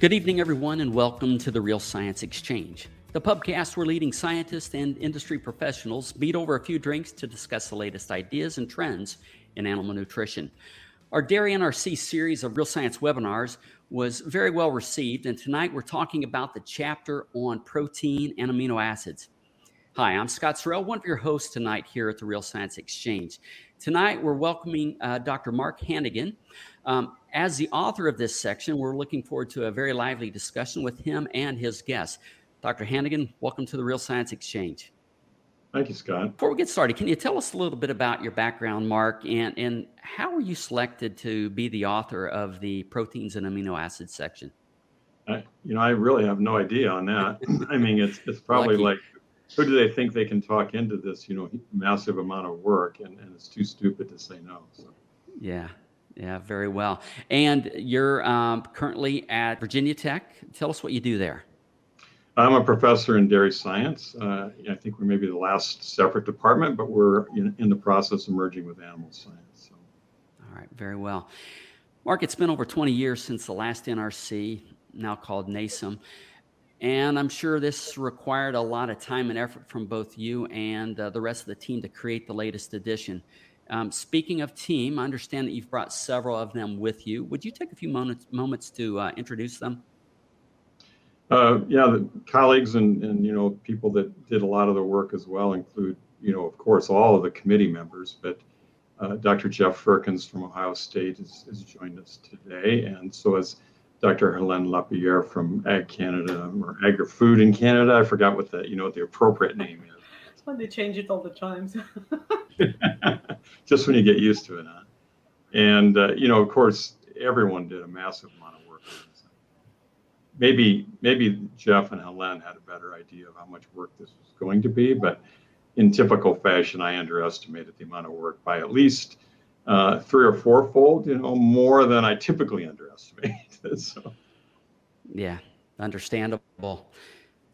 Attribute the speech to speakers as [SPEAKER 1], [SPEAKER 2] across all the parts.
[SPEAKER 1] Good evening, everyone, and welcome to the Real Science Exchange, the pubcast where leading scientists and industry professionals meet over a few drinks to discuss the latest ideas and trends in animal nutrition. Our Dairy NRC series of Real Science webinars was very well received, and tonight we're talking about the chapter on protein and amino acids. Hi, I'm Scott Sorrell, one of your hosts tonight here at the Real Science Exchange. Tonight we're welcoming uh, Dr. Mark Hanigan. Um, as the author of this section, we're looking forward to a very lively discussion with him and his guests. Dr. Hanigan, welcome to the Real Science Exchange.
[SPEAKER 2] Thank you, Scott.
[SPEAKER 1] Before we get started, can you tell us a little bit about your background, Mark, and, and how were you selected to be the author of the proteins and amino acids section?
[SPEAKER 2] I, you know, I really have no idea on that. I mean, it's it's probably Lucky. like, who do they think they can talk into this, you know, massive amount of work, and, and it's too stupid to say no. So.
[SPEAKER 1] Yeah, yeah, very well. And you're um, currently at Virginia Tech. Tell us what you do there.
[SPEAKER 2] I'm a professor in dairy science. Uh, I think we're maybe the last separate department, but we're in, in the process of merging with animal science. So.
[SPEAKER 1] All right, very well. Mark, it's been over 20 years since the last NRC, now called NASEM. And I'm sure this required a lot of time and effort from both you and uh, the rest of the team to create the latest edition. Um, speaking of team, I understand that you've brought several of them with you. Would you take a few moments, moments to uh, introduce them?
[SPEAKER 2] Uh, yeah, the colleagues and, and you know people that did a lot of the work as well include you know of course all of the committee members, but uh, Dr. Jeff Firkins from Ohio State has, has joined us today, and so has Dr. Helene Lapierre from Ag Canada or Agri Food in Canada. I forgot what the you know what the appropriate name is.
[SPEAKER 3] That's why they change it all the time.
[SPEAKER 2] just when you get used to it. Huh? And uh, you know, of course, everyone did a massive amount of work. Maybe maybe Jeff and Helen had a better idea of how much work this was going to be, but in typical fashion, I underestimated the amount of work by at least uh, three or fourfold. You know, more than I typically underestimate. so.
[SPEAKER 1] Yeah, understandable.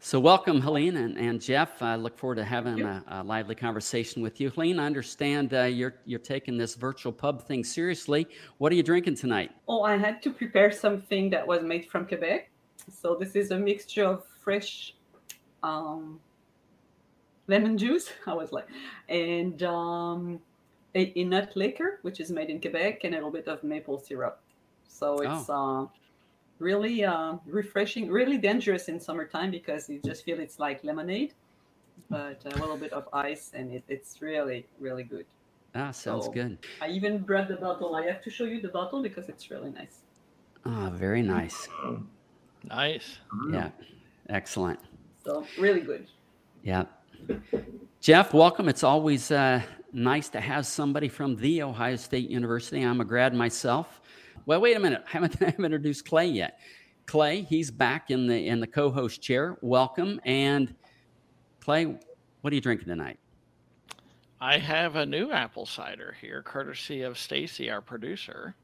[SPEAKER 1] So, welcome, Helene and, and Jeff. I look forward to having a, a, lively conversation with you. Helene, I understand uh, you're you're taking this virtual pub thing seriously. What are you drinking tonight?
[SPEAKER 3] Oh, I had to prepare something that was made from Quebec. So this is a mixture of fresh um, lemon juice. I was like, and um, a, a, nut liquor, which is made in Quebec, and a little bit of maple syrup. So it's oh. uh, really uh, refreshing, really dangerous in summertime because you just feel it's like lemonade, but a little bit of ice and it, it's really, really good.
[SPEAKER 1] Ah, sounds so good.
[SPEAKER 3] I even brought the bottle. I have to show you the bottle because it's really nice.
[SPEAKER 1] Ah, very nice.
[SPEAKER 4] Nice.
[SPEAKER 1] Yeah, excellent.
[SPEAKER 3] So really good.
[SPEAKER 1] Yeah. Jeff, welcome. It's always uh, nice to have somebody from the Ohio State University. I'm a grad myself. Well, wait a minute. I haven't, I haven't introduced Clay yet. Clay, he's back in the in the co-host chair. Welcome. And Clay, what are you drinking tonight?
[SPEAKER 4] I have a new apple cider here, courtesy of Stacy, our producer.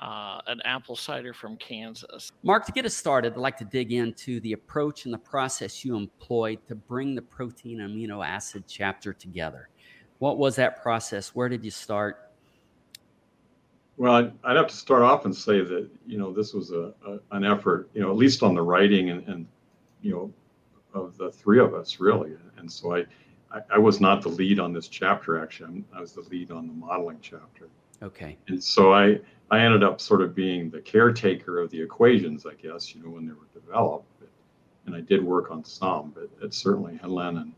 [SPEAKER 4] Uh, an apple cider from Kansas.
[SPEAKER 1] Mark, to get us started, I'd like to dig into the approach and the process you employed to bring the protein amino acid chapter together. What was that process? Where did you start?
[SPEAKER 2] Well, I'd, I'd, have to start off and say that you know this was a, a an effort, you know, at least on the writing and, and you know of the three of us really. And so I, I, I was not the lead on this chapter actually. I was the lead on the modeling chapter.
[SPEAKER 1] Okay.
[SPEAKER 2] And so I I ended up sort of being the caretaker of the equations, I guess, you know, when they were developed. But, and I did work on some, but it certainly Helene and,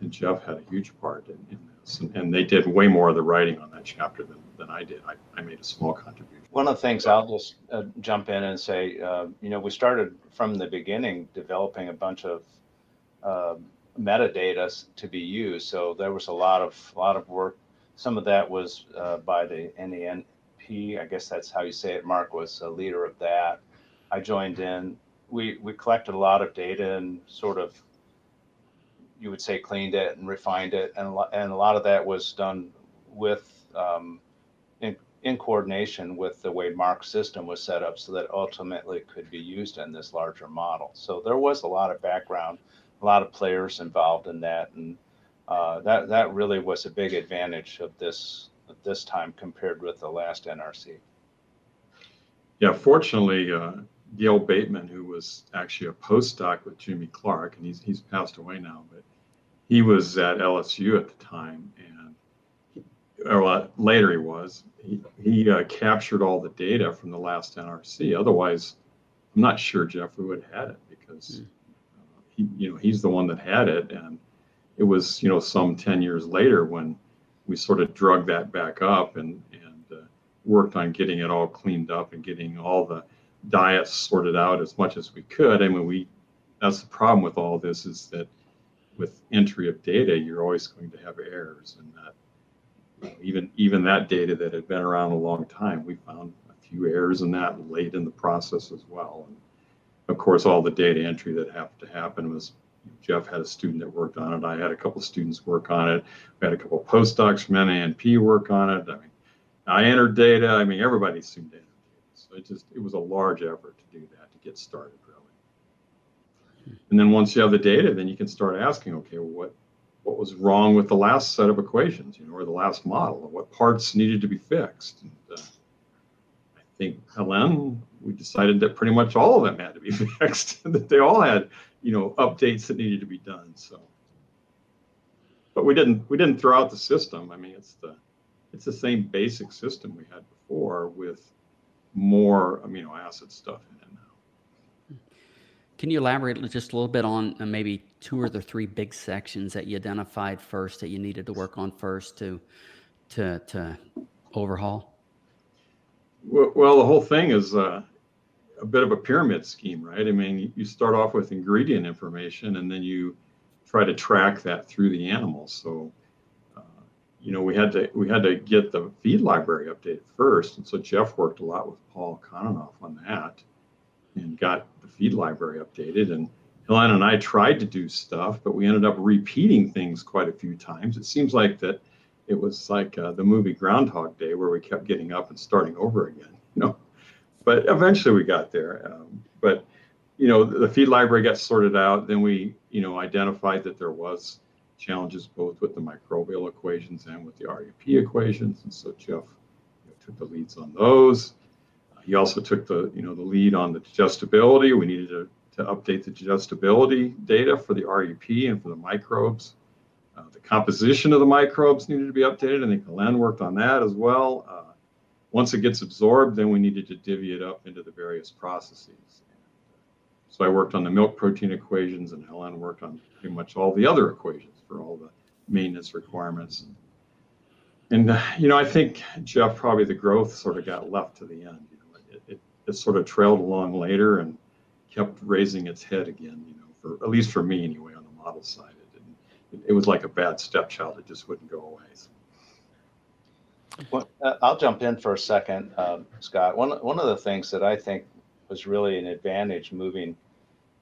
[SPEAKER 2] and Jeff had a huge part in, in this, and, they did way more of the writing on that chapter than than I did. I, I made a small contribution.
[SPEAKER 5] One of the things I'll just uh, jump in and say, uh, you know, we started from the beginning developing a bunch of uh, metadata to be used. So there was a lot of lot of work. Some of that was uh, by the NANP. I guess that's how you say it. Mark was a leader of that. I joined in. We we collected a lot of data and sort of you would say cleaned it and refined it, and and a lot of that was done with um, in coordination with the way Mark's system was set up so that ultimately could be used in this larger model. So there was a lot of background, a lot of players involved in that, and uh, that that really was a big advantage of this this time compared with the last NRC.
[SPEAKER 2] Yeah, fortunately, uh, Gale Bateman, who was actually a postdoc with Jimmy Clark, and he's he's passed away now, but he was at LSU at the time, and he, or later he was. He he uh, captured all the data from the last NRC. Otherwise, I'm not sure Jeffrey would have had it because uh, he you know he's the one that had it, and it was you know some ten years later when we sort of drug that back up and and uh, worked on getting it all cleaned up and getting all the diets sorted out as much as we could. I mean, we that's the problem with all this is that with entry of data, you're always going to have errors, and that even even that data that had been around a long time, we found a few errors in that late in the process as well. And of course, all the data entry that happened to happen was Jeff had a student that worked on it. I had a couple students work on it. We had a couple postdocs from NANP work on it. I mean, I entered data. I mean, everybody seemed to so it just it was a large effort to do that to get started really. And then once you have the data, then you can start asking, okay, well, what what was wrong with the last set of equations, you know, or the last model, or what parts needed to be fixed. And, uh, I think Helen, we decided that pretty much all of them had to be fixed, that they all had, you know, updates that needed to be done. So, but we didn't we didn't throw out the system. I mean, it's the it's the same basic system we had before with more amino acid stuff in it now.
[SPEAKER 1] Can you elaborate just a little bit on uh, maybe two or the three big sections that you identified first that you needed to work on first to to to overhaul?
[SPEAKER 2] Well, well the whole thing is uh, a bit of a pyramid scheme, right? I mean, you start off with ingredient information and then you try to track that through the animals. So you know, we had to we had to get the feed library updated first, and so Jeff worked a lot with Paul Kononoff on that, and got the feed library updated. And Helena and I tried to do stuff, but we ended up repeating things quite a few times. It seems like that it was like uh, the movie Groundhog Day, where we kept getting up and starting over again. You know, but eventually we got there. Um, but you know, the feed library got sorted out. Then we, you know, identified that there was challenges both with the microbial equations and with the RUP equations. And so Jeff you know, took the leads on those. Uh, he also took the, you know, the lead on the digestibility. We needed to, to update the digestibility data for the RUP and for the microbes. Uh, the composition of the microbes needed to be updated. I think Helen worked on that as well. Uh, once it gets absorbed, then we needed to divvy it up into the various processes. So I worked on the milk protein equations, and Helen worked on pretty much all the other equations for all the maintenance requirements. And, uh, you know, I think Jeff probably the growth sort of got left to the end. You know, it, it, it sort of trailed along later and kept raising its head again. You know, for at least for me anyway on the model side, it, it, it was like a bad stepchild. It just wouldn't go away. So.
[SPEAKER 5] Well, uh, I'll jump in for a second, um, Scott. One one of the things that I think was really an advantage moving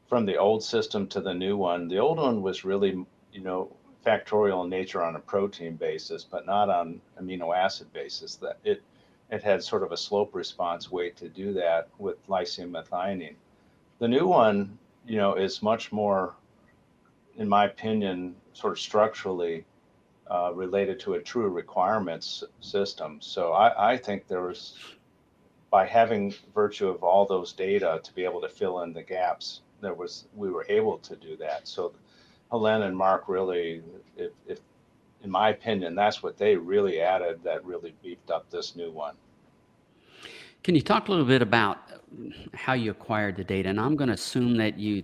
[SPEAKER 5] from the old system to the new one. The old one was really you know, factorial in nature on a protein basis, but not on amino acid basis. That it it had sort of a slope response way to do that with lysine methionine. The new one, you know, is much more, in my opinion, sort of structurally uh, related to a true requirements system. So I, I think there was, by having virtue of all those data to be able to fill in the gaps, there was we were able to do that. So Helen and Mark really, if, if in my opinion, that's what they really added that really beefed up this new one.
[SPEAKER 1] Can you talk a little bit about how you acquired the data? And I'm going to assume that you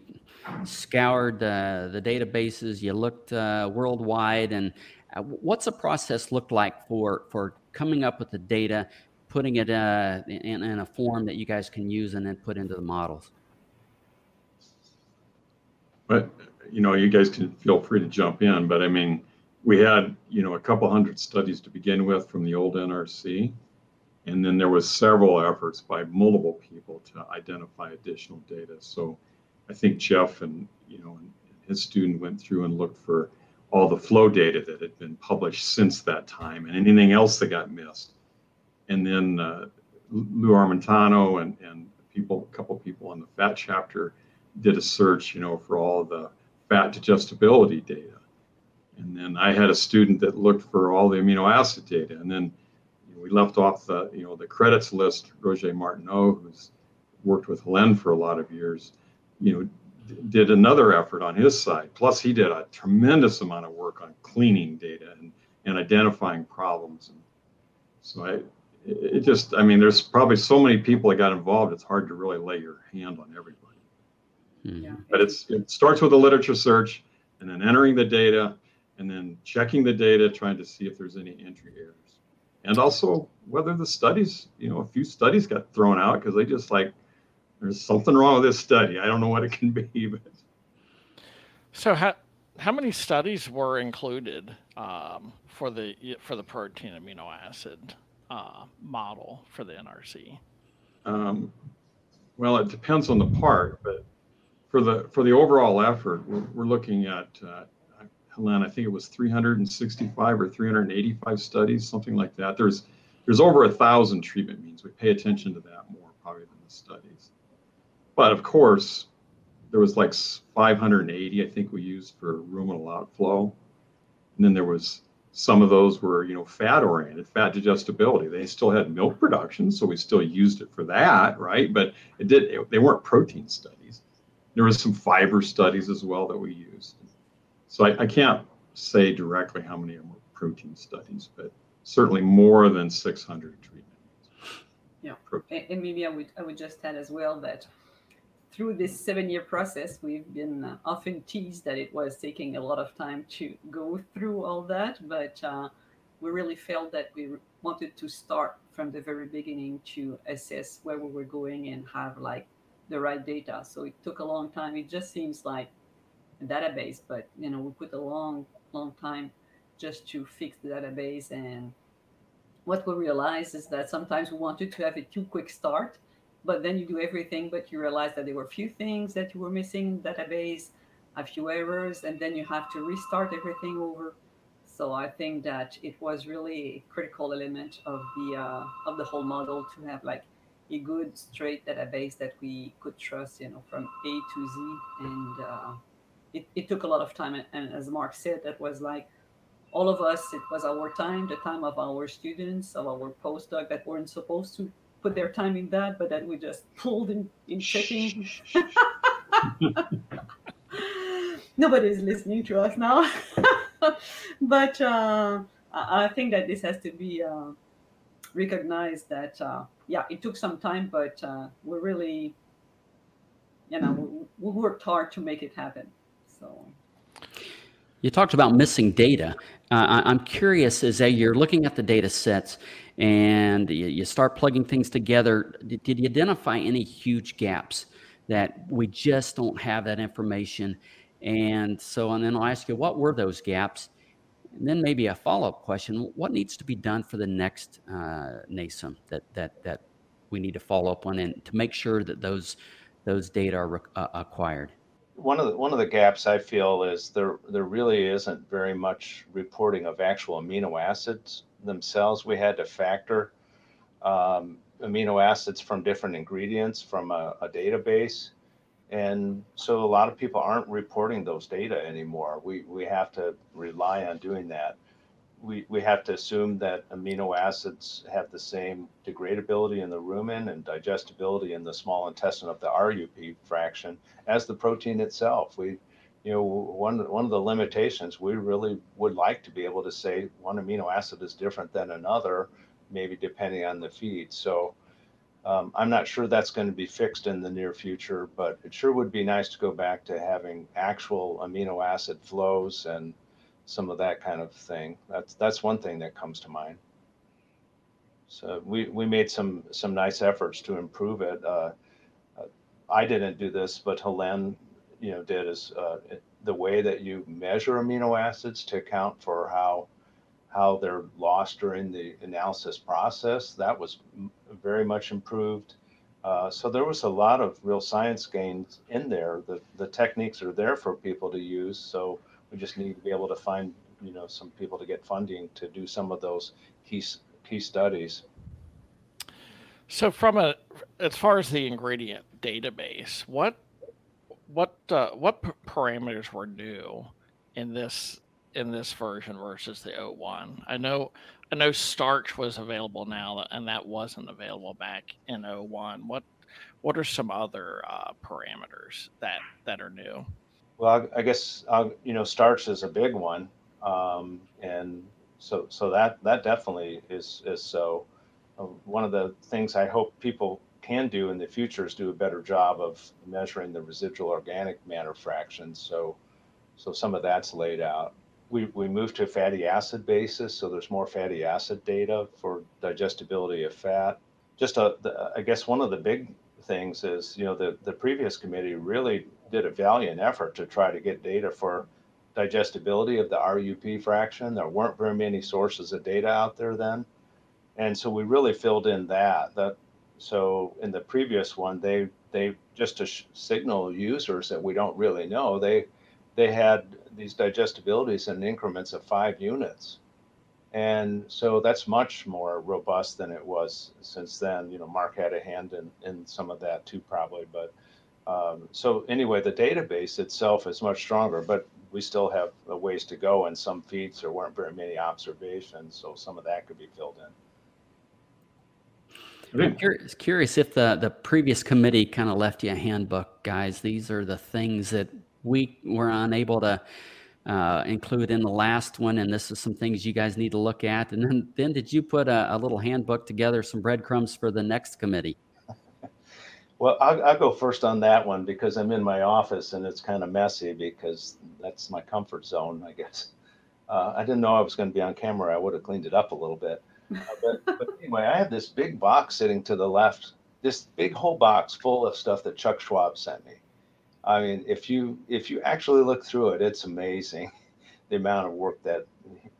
[SPEAKER 1] scoured the, the databases, you looked uh, worldwide, and uh, what's the process look like for, for coming up with the data, putting it uh, in, in a form that you guys can use and then put into the models?
[SPEAKER 2] But you know, you guys can feel free to jump in, but I mean, we had, you know, a couple hundred studies to begin with from the old NRC. And then there was several efforts by multiple people to identify additional data. So I think Jeff and, you know, his student went through and looked for all the flow data that had been published since that time and anything else that got missed. And then uh, Lou Armentano and, and people, a couple people on the fat chapter did a search, you know, for all the fat digestibility data. And then I had a student that looked for all the amino acid data. And then we left off the, you know, the credits list, Roger Martineau, who's worked with Helene for a lot of years, you know, did another effort on his side. Plus, he did a tremendous amount of work on cleaning data and, and identifying problems. And so I, it just, I mean, there's probably so many people that got involved. It's hard to really lay your hand on everybody.
[SPEAKER 3] Yeah.
[SPEAKER 2] But it's it starts with a literature search, and then entering the data, and then checking the data, trying to see if there's any entry errors, and also whether the studies, you know, a few studies got thrown out because they just like there's something wrong with this study. I don't know what it can be, but
[SPEAKER 4] So how how many studies were included um, for the for the protein amino acid uh, model for the NRC?
[SPEAKER 2] um, well, it depends on the part, but for the for the overall effort, we're, we're looking at uh, Helene. I think it was 365 or 385 studies, something like that. There's there's over a thousand treatment means. We pay attention to that more probably than the studies. But of course, there was like 580 I think we used for ruminal outflow, and then there was some of those were you know fat oriented, fat digestibility. They still had milk production, so we still used it for that, right? But it did it, they weren't protein studies. There was some fiber studies as well that we used. So I, I can't say directly how many of them were protein studies, but certainly more than 600 treatments.
[SPEAKER 3] Yeah. And, and maybe I would I would just add as well that through this seven year process, we've been uh, often teased that it was taking a lot of time to go through all that, but uh, we really felt that we wanted to start from the very beginning to assess where we were going and have like the right data. So it took a long time. It just seems like a database, but you know, we put a long, long time just to fix the database and what we realized is that sometimes we wanted to have a too quick start but then you do everything but you realize that there were a few things that you were missing database a few errors and then you have to restart everything over so i think that it was really a critical element of the uh, of the whole model to have like a good straight database that we could trust you know from a to z. And uh, it, it took a lot of time. And, and as mark said that was like all of us it was our time the time of our students of our postdoc that weren't supposed to put their time in that but that we just pulled in, in checking. nobody's listening to us now. But uh, I, I think that this has to be uh, recognized that uh, yeah it took some time but uh, we're really you know we, we worked hard to make it happen so
[SPEAKER 1] You talked about missing data. Uh, I'm curious as a you're looking at the data sets and you, you start plugging things together. Did, did you identify any huge gaps that we just don't have that information? And so, and then I'll ask you, what were those gaps? And then maybe a follow up question: What needs to be done for the next uh, NASEM that that that we need to follow up on, and to make sure that those those data are uh, acquired?
[SPEAKER 5] one of the one of the gaps I feel is there there really isn't very much reporting of actual amino acids themselves. We had to factor um, amino acids from different ingredients from a, a, database, and so a lot of people aren't reporting those data anymore. We we have to rely on doing that. We, we have to assume that amino acids have the same degradability in the rumen and digestibility in the small intestine of the RUP fraction as the protein itself. We, you know, one one of the limitations we really would like to be able to say one amino acid is different than another, maybe depending on the feed. So um, I'm not sure that's going to be fixed in the near future, but it sure would be nice to go back to having actual amino acid flows and some of that kind of thing. That's that's one thing that comes to mind. So we, we made some some nice efforts to improve it. Uh, I didn't do this, but Helen, you know, did is uh, the way that you measure amino acids to account for how how they're lost during the analysis process. That was very much improved. Uh, so there was a lot of real science gains in there. The the techniques are there for people to use. So we just need to be able to find you know some people to get funding to do some of those key key studies.
[SPEAKER 4] So, from a as far as the ingredient database, what what uh, what parameters were new in this in this version versus the 01? I know I know starch was available now, and that wasn't available back in 01. What what are some other uh, parameters that that are new?
[SPEAKER 5] Well, I, I guess I'll, you know starch is a big one, um, and so so that that definitely is is so. Uh, one of the things I hope people can do in the future is do a better job of measuring the residual organic matter fractions. So so some of that's laid out. We, we moved to a fatty acid basis, so there's more fatty acid data for digestibility of fat. Just a, the, I guess one of the big things is, you know, the, the previous committee really did a valiant effort to try to get data for digestibility of the RUP fraction. There weren't very many sources of data out there then. And so we really filled in that. That so in the previous one, they they just to signal users that we don't really know, they they had these digestibilities in increments of five units. And so that's much more robust than it was since then. You know, Mark had a hand in, in some of that too, probably. But um, so anyway, the database itself is much stronger, but we still have a ways to go. In some feeds, there weren't very many observations, so some of that could be filled in.
[SPEAKER 1] I'm curious, curious if the, the previous committee kind of left you a handbook, guys. These are the things that we were unable to uh, include in the last one, and this is some things you guys need to look at. And then, then did you put a, a little handbook together, some breadcrumbs for the next committee?
[SPEAKER 5] Well, I'll, I'll, go first on that one because I'm in my office and it's kind of messy because that's my comfort zone, I guess. Uh, I didn't know I was going to be on camera. I would have cleaned it up a little bit. Uh, but, but anyway, I have this big box sitting to the left, this big whole box full of stuff that Chuck Schwab sent me. I mean, if you if you actually look through it, it's amazing the amount of work that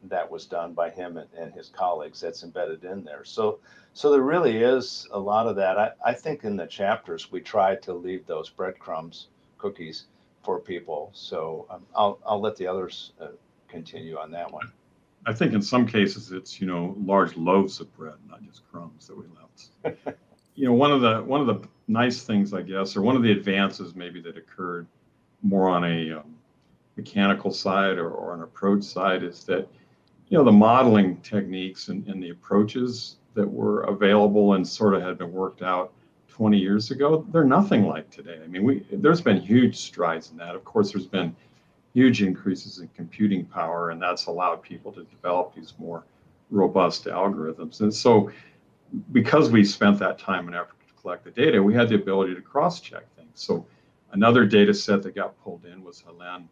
[SPEAKER 5] that was done by him and, and his colleagues that's embedded in there. So so there really is a lot of that. I, I think in the chapters we tried to leave those breadcrumbs cookies for people. So um, I'll I'll let the others uh, continue on that one.
[SPEAKER 2] I think in some cases it's you know large loaves of bread, not just crumbs that we left. you know, one of the one of the nice things, I guess, or one of the advances maybe that occurred more on a um, mechanical side or, or an approach side is that you know the modeling techniques and, and the approaches that were available and sort of had been worked out 20 years ago they're nothing like today. I mean we there's been huge strides in that. Of course there's been huge increases in computing power and that's allowed people to develop these more robust algorithms. And so because we spent that time and effort to collect the data, we had the ability to cross-check things. So another data set that got pulled in was Helen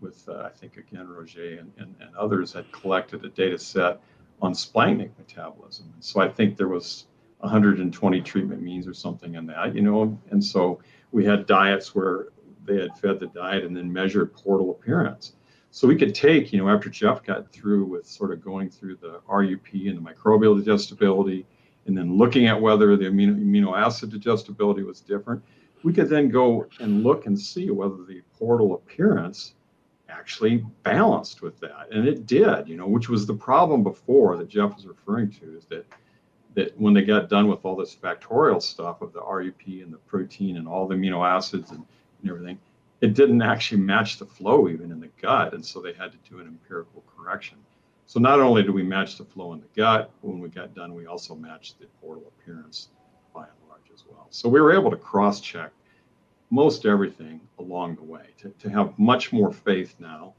[SPEAKER 2] with, uh, I think, again, Roger and, and, and, others had collected a data set on splanchnic metabolism. And so I think there was 120 treatment means or something in that, you know, and so we had diets where they had fed the diet and then measured portal appearance. So we could take, you know, after Jeff got through with sort of going through the RUP and the microbial digestibility, and then looking at whether the amino, amino acid digestibility was different, we could then go and look and see whether the portal appearance actually balanced with that. And it did, you know, which was the problem before that Jeff was referring to is that that when they got done with all this factorial stuff of the RUP and the protein and all the amino acids and, and everything, it didn't actually match the flow even in the gut. And so they had to do an empirical correction. So not only do we match the flow in the gut, when we got done, we also matched the portal appearance by and large as well. So we were able to cross-check most everything along the way to, to have much more faith now.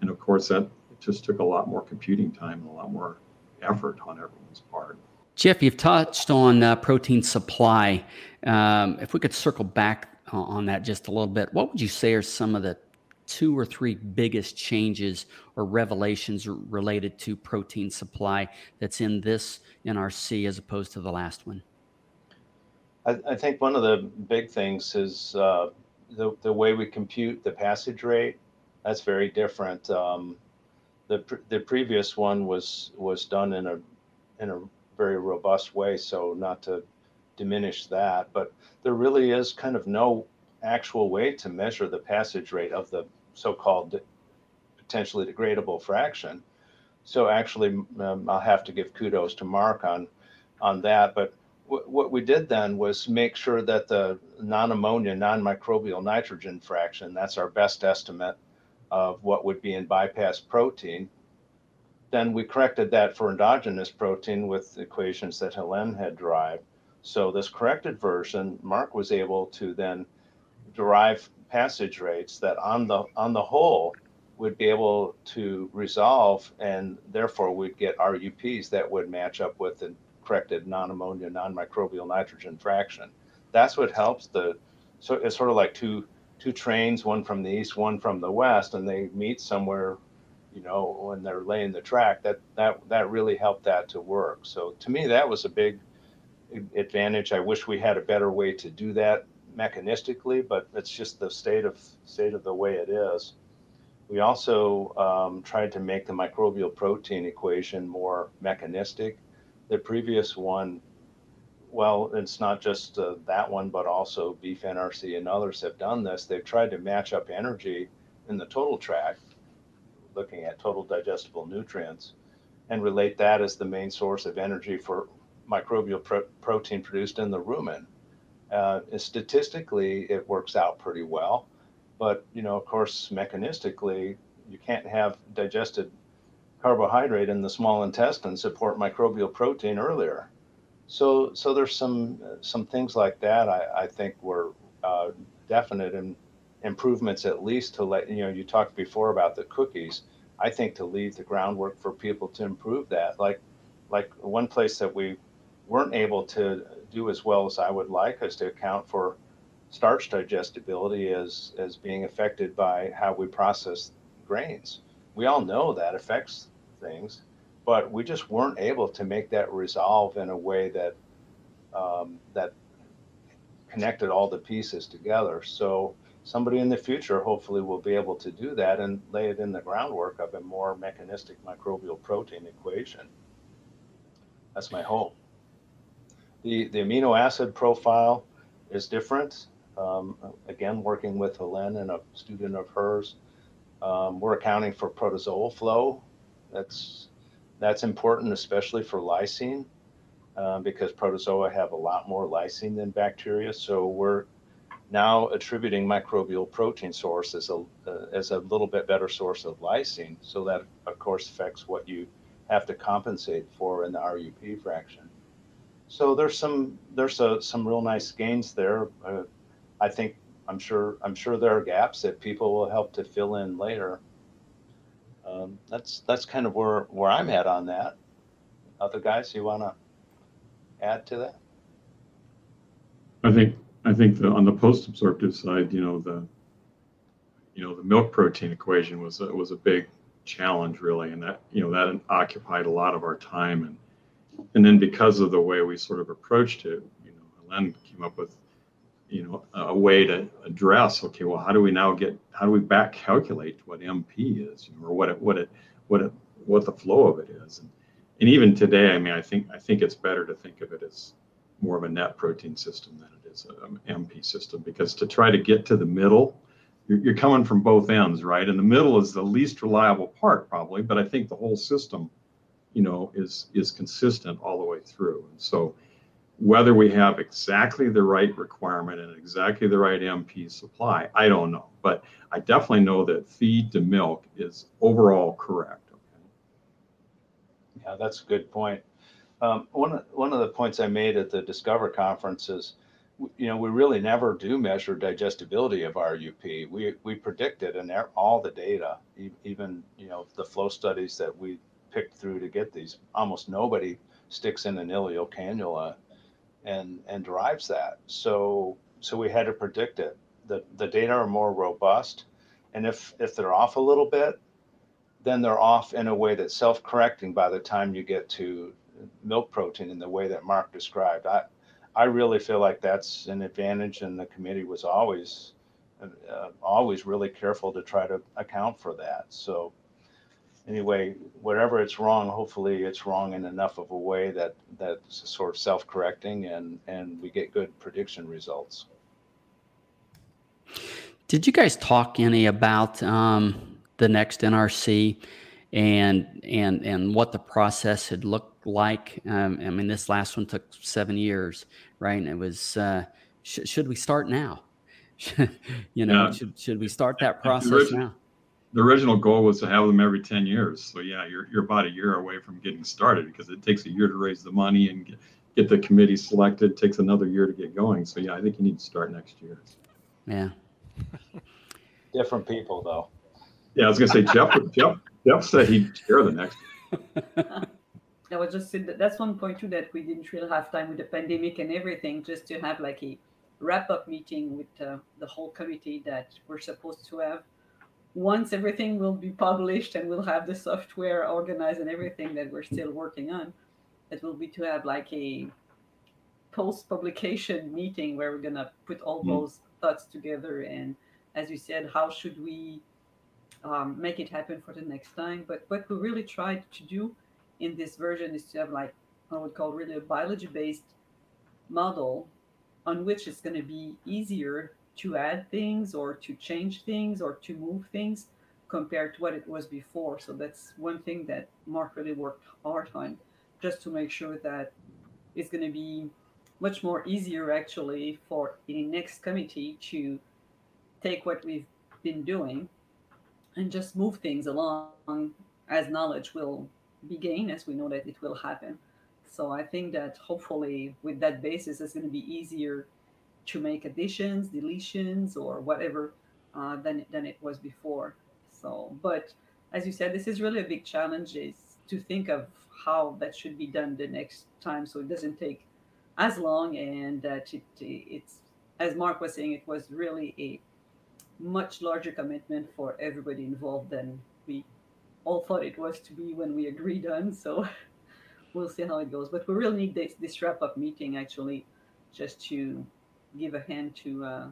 [SPEAKER 2] And of course, that just took a lot more computing time and a lot more effort on everyone's part.
[SPEAKER 1] Jeff, you've touched on uh, protein supply. Um, if we could circle back on that just a little bit, what would you say are some of the two or three biggest changes or revelations related to protein supply that's in this NRC as opposed to the last one?
[SPEAKER 5] I, I think one of the big things is uh, the, the way we compute the passage rate. That's very different. Um, the, the previous one was was done in a in a very robust way, so not to diminish that, but there really is kind of no actual way to measure the passage rate of the so-called potentially degradable fraction. So actually, um, I'll have to give kudos to Mark on on that. But what we did then was make sure that the non-ammonia, non-microbial nitrogen fraction, that's our best estimate of what would be in bypass protein. Then we corrected that for endogenous protein with equations that Helen had derived. So this corrected version, Mark was able to then derive passage rates that on the on the whole would be able to resolve and therefore we'd get RUPs that would match up with the corrected non-ammonia non-microbial nitrogen fraction. That's what helps the so it's sort of like two two trains, one from the east, one from the west, and they meet somewhere, you know, when they're laying the track. That that that really helped that to work. So to me, that was a big advantage. I wish we had a better way to do that mechanistically, but it's just the state of state of the way it is. We also um, tried to make the microbial protein equation more mechanistic. The previous one, well, it's not just uh, that one, but also Beef NRC and others have done this. They've tried to match up energy in the total tract, looking at total digestible nutrients, and relate that as the main source of energy for microbial pro- protein produced in the rumen. Uh, statistically, it works out pretty well but, you know, of course, mechanistically, you can't have digested carbohydrate in the small intestine support microbial protein earlier. So, so there's some some things like that. I, I think were uh, definite in, improvements, at least to let you know. You talked before about the cookies. I think to leave the groundwork for people to improve that. Like, like one place that we weren't able to do as well as I would like is to account for starch digestibility as as being affected by how we process grains. We all know that affects things, but we just weren't able to make that resolve in a way that um, that connected all the pieces together. So somebody in the future hopefully will be able to do that and lay it in the groundwork of a more mechanistic microbial protein equation. That's my hope. The, the amino acid profile is different. Um, again, working with Helen and a student of hers, um, we're accounting for protozoal flow. That's that's important, especially for lysine, uh, because protozoa have a lot more lysine than bacteria. So we're now attributing microbial protein source as a uh, as a little bit better source of lysine. So that of course affects what you have to compensate for in the RUP fraction. So there's some there's a, some real nice gains there. Uh, I think I'm sure I'm sure there are gaps that people will help to fill in later. Um, that's that's kind of where where I'm at on that. Other guys, you want to add to that?
[SPEAKER 2] I think I think the, on the post-absorptive side, you know the you know the milk protein equation was a, was a big challenge really, and that you know that occupied a lot of our time and and then because of the way we sort of approached it, you know, Helen came up with you know a way to address okay well how do we now get how do we back calculate what mp is you know, or what it what it what it what the flow of it is? And, and even today i mean i think i think it's better to think of it as more of a net protein system than it is an um, mp system because to try to get to the middle you're, you're coming from both ends right? And the middle is the least reliable part probably but i think the whole system you know is is consistent all the way through and so whether we have exactly the right requirement and exactly the right MP supply, I don't know. But I definitely know that feed to milk is overall correct. Okay?
[SPEAKER 5] Yeah, that's a good point. Um, one, one of the points I made at the Discover conference is, you know, we really never do measure digestibility of RUP. We, we predict it in all the data, even, you know, the flow studies that we picked through to get these, almost nobody sticks in an ileal cannula and and derives that. So so we had to predict it. The the data are more robust, and if if they're off a little bit, then they're off in a way that's self-correcting by the time you get to milk protein in the way that Mark described. I I really feel like that's an advantage, and the committee was always uh, always really careful to try to account for that. So anyway, whatever it's wrong, hopefully it's wrong in enough of a way that that's sort of self-correcting and and we get good prediction results.
[SPEAKER 1] Did you guys talk any about um, the next NRC and and and what the process had looked like? Um, I mean, this last one took seven years, right? And it was uh, sh- should we start now? you know, yeah. should should we start that process now?
[SPEAKER 2] The original goal was to have them every 10 years. So yeah, you're, you're about a year away from getting started because it takes a year to raise the money and get, get the committee selected. It Takes another year to get going. So yeah, I think you need to start next year.
[SPEAKER 1] Yeah.
[SPEAKER 5] Different people, though.
[SPEAKER 2] Yeah, I was gonna say Jeff. Jeff. Jeff said he'd chair the next.
[SPEAKER 3] I was just saying that that's one point too that we didn't really have time with the pandemic and everything, just to have like a wrap up meeting with uh, the whole committee that we're supposed to have. Once everything will be published and we'll have the software organized and everything that we're still working on, it will be to have like a post publication meeting where we're gonna put all
[SPEAKER 2] Mhm.
[SPEAKER 3] those thoughts together and as you said, how should we um, make it happen for the next time? But what we really tried to do in this version is to have like I would call really a biology based model on which it's going to be easier to add things or to change things or to move things compared to what it was before. So that's one thing that Mark really worked hard on just to make sure that it's going to be much more easier actually for the next committee to take what we've been doing and just move things along as knowledge will be gained as we know that it will happen. So I think that hopefully with that basis, it's going to be easier to make additions, deletions, or whatever uh, than than it was before. So, but as you said, this is really a big challenge is to think of how that should be done the next time, so it doesn't take as long, and that it it's as Mark was saying, it was really a much larger commitment for everybody involved than we all thought it was to be when we agreed on. So we'll see how it goes. But we really need this, this wrap up meeting actually just to give a hand to uh,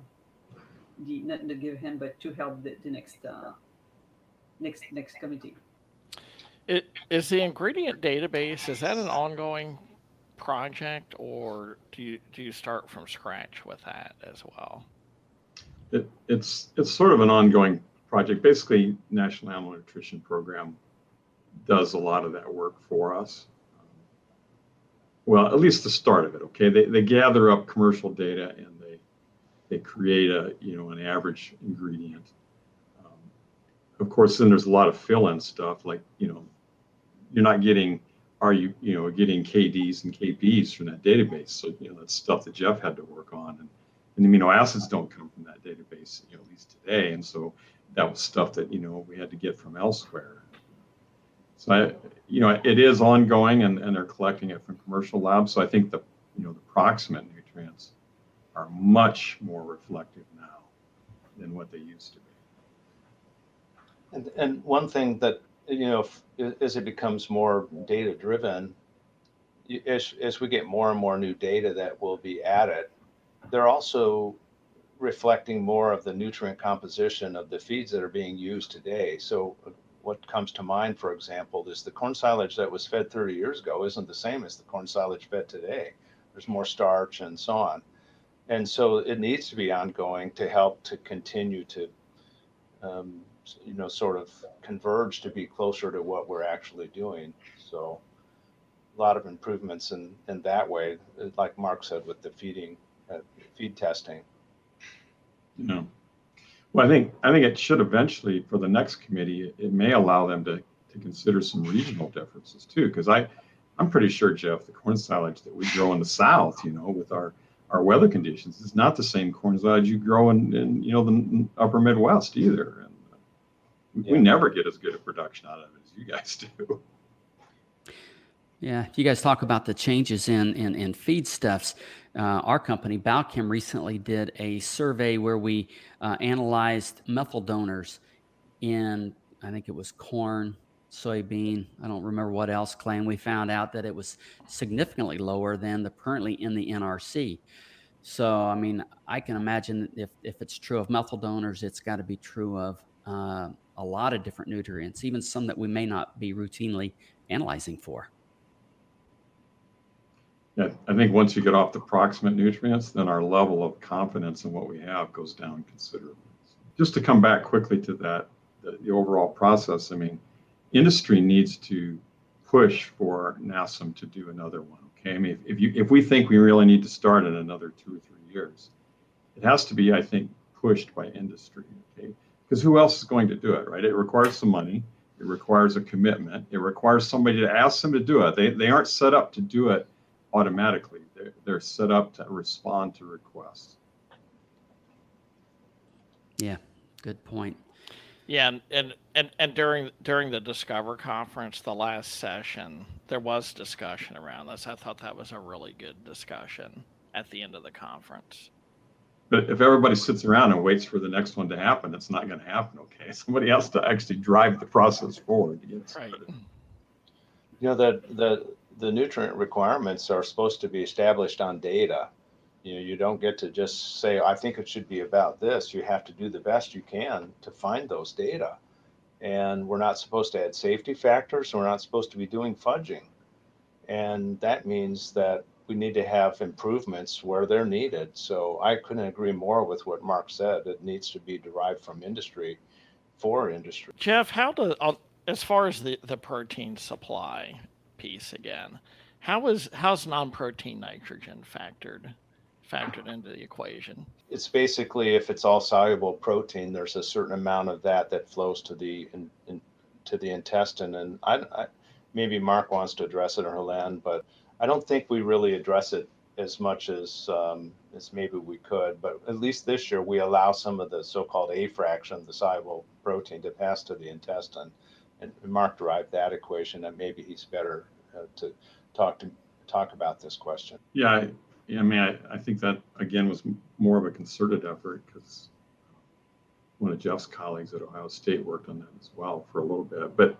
[SPEAKER 3] the not to give a hand, but to help the, the next uh, next next committee.
[SPEAKER 4] It, is the ingredient database is that an ongoing project or do you do you start from scratch with that as well?
[SPEAKER 2] It, it's it's sort of an ongoing project. Basically, National Animal Nutrition Program does a lot of that work for us. Well, at least the start of it. Okay, they, they gather up commercial data and they they create a you know an average ingredient. Um, of course, then there's a lot of fill-in stuff like you know you're not getting are you you know getting KDs and KPs from that database. So you know that's stuff that Jeff had to work on and and amino acids don't come from that database, you know, at least today. And so that was stuff that you know we had to get from elsewhere. So I, you know, it is ongoing, and, and they're collecting it from commercial labs. So I think the you know the proximate nutrients are much more reflective now than what they used to be.
[SPEAKER 5] And, and one thing that you know, as it becomes more data driven, as as we get more and more new data that will be added, they're also reflecting more of the nutrient composition of the feeds that are being used today. So what comes to mind, for example, is the corn silage that was fed 30 years ago isn't the same as the corn silage fed today. There's more starch and so on. And so it needs to be ongoing to help to continue to, um, you know, sort of converge to be closer to what we're actually doing. So a lot of improvements in, in that way, like Mark said, with the feeding, uh, feed testing.
[SPEAKER 2] Yeah. Well, I think I think it should eventually, for the next committee, it may allow them to, to consider some regional differences too. Because I, I'm pretty sure, Jeff, the corn silage that we grow in the South, you know, with our our weather conditions, is not the same corn silage you grow in, in you know the upper Midwest either. And uh, we,
[SPEAKER 5] Yeah.
[SPEAKER 2] we never get as good a production out of it as you guys do.
[SPEAKER 1] Yeah, you guys talk about the changes in in, in feedstuffs. Uh, our company, Balchem, recently did a survey where we uh, analyzed methyl donors in, I think it was corn, soybean, I don't remember what else claim. We found out that it was significantly lower than the currently in the NRC. So, I mean, I can imagine if, if it's true of methyl donors, it's got to be true of uh, a lot of different nutrients, even some that we may not be routinely analyzing for.
[SPEAKER 2] Yeah, I think once you get off the proximate nutrients, then our level of confidence in what we have goes down considerably. Just to come back quickly to that, the, the overall process, I mean, industry needs to push for NASEM to do another one. Okay, I mean, if, if you if we think we really need to start in another two or three years, it has to be, I think, pushed by industry. Okay, because who else is going to do it, right? It requires some money. It requires a commitment. It requires somebody to ask them to do it. They they aren't set up to do it automatically. They're, they're set up to respond to requests.
[SPEAKER 1] Yeah, good point.
[SPEAKER 4] Yeah, and, and and and during during the Discover conference, the last session, there was discussion around this. I thought that was a really good discussion at the end of the conference.
[SPEAKER 2] But if everybody sits around and waits for the next one to happen, it's not going to happen. Okay, somebody has to actually drive the process forward to get it
[SPEAKER 4] Right.
[SPEAKER 5] You know, that the, the nutrient requirements are supposed to be established on data. You know, you don't get to just say, I think it should be about this. You have to do the best you can to find those data. And we're not supposed to add safety factors. We're not supposed to be doing fudging. And that means that we need to have improvements where they're needed. So I couldn't agree more with what Mark said. It needs to be derived from industry for industry.
[SPEAKER 4] Jeff, how do uh, as far as the the protein supply piece again, how is how's non-protein nitrogen factored factored into the equation?
[SPEAKER 5] it's basically if it's all soluble protein, there's a certain amount of that that flows to the in, in, to the intestine. And I, I maybe Mark wants to address it or Helen, but I don't think we really address it as much as um, as maybe we could. But at least this year, we allow some of the so-called A fraction, the soluble protein, to pass to the intestine. And Mark derived that equation, and maybe he's better uh, to talk to talk about this question.
[SPEAKER 2] Yeah, I, I mean, I, I think that again was more of a concerted effort because one of Jeff's colleagues at Ohio State worked on that as well for a little bit. But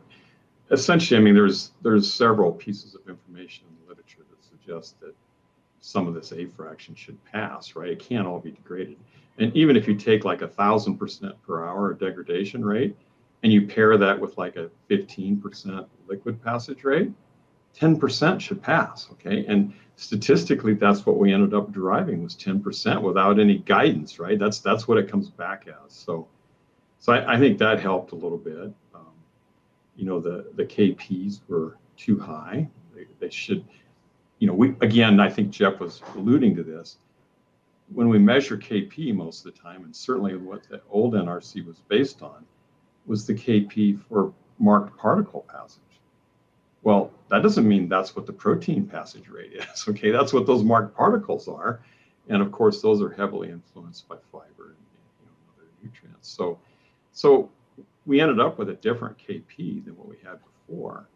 [SPEAKER 2] essentially, I mean, there's there's several pieces of information in the literature that suggest that some of this A fraction should pass, right? It can't all be degraded. And even if you take like a thousand percent per hour degradation rate, and you pair that with like a 15% liquid passage rate, 10% should pass, okay? And statistically, that's what we ended up deriving was 10% without any guidance, right? That's that's what it comes back as. So, so I, I think that helped a little bit. Um, you know, the the KPs were too high. They, they should, you know, we again, I think Jeff was alluding to this. When we measure KP most of the time, and certainly what the old NRC was based on, was the KP for marked particle passage. Well, that doesn't mean that's what the protein passage rate is. Okay, that's what those marked particles are, and of course, those are heavily influenced by fiber and you know, other nutrients. So, so we ended up with a different KP than what we had before,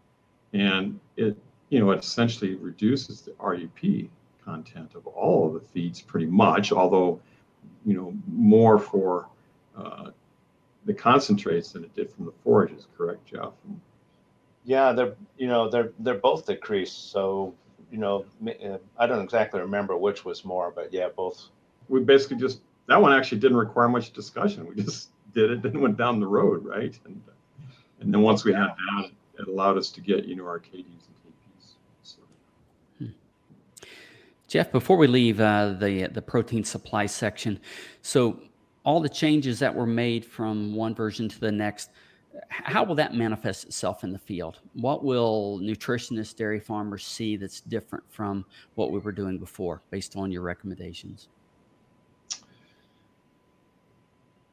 [SPEAKER 2] and it you know it essentially reduces the RUP content of all of the feeds pretty much, although you know more for uh, the concentrates than it did from the forages. Correct, Jeff?
[SPEAKER 5] Yeah, they're you know they're they're both decreased. So you know I don't exactly remember which was more, but yeah, both.
[SPEAKER 2] we basically just that one actually didn't require much discussion. We just did it and went down the road, right? And and then once we had that, it allowed us to get you know our KDs and KPs. So,
[SPEAKER 1] Jeff, before we leave uh, the the protein supply section, so all the changes that were made from one version to the next, how will that manifest itself in the field? What will nutritionists, dairy farmers see that's different from what we were doing before, based on your recommendations?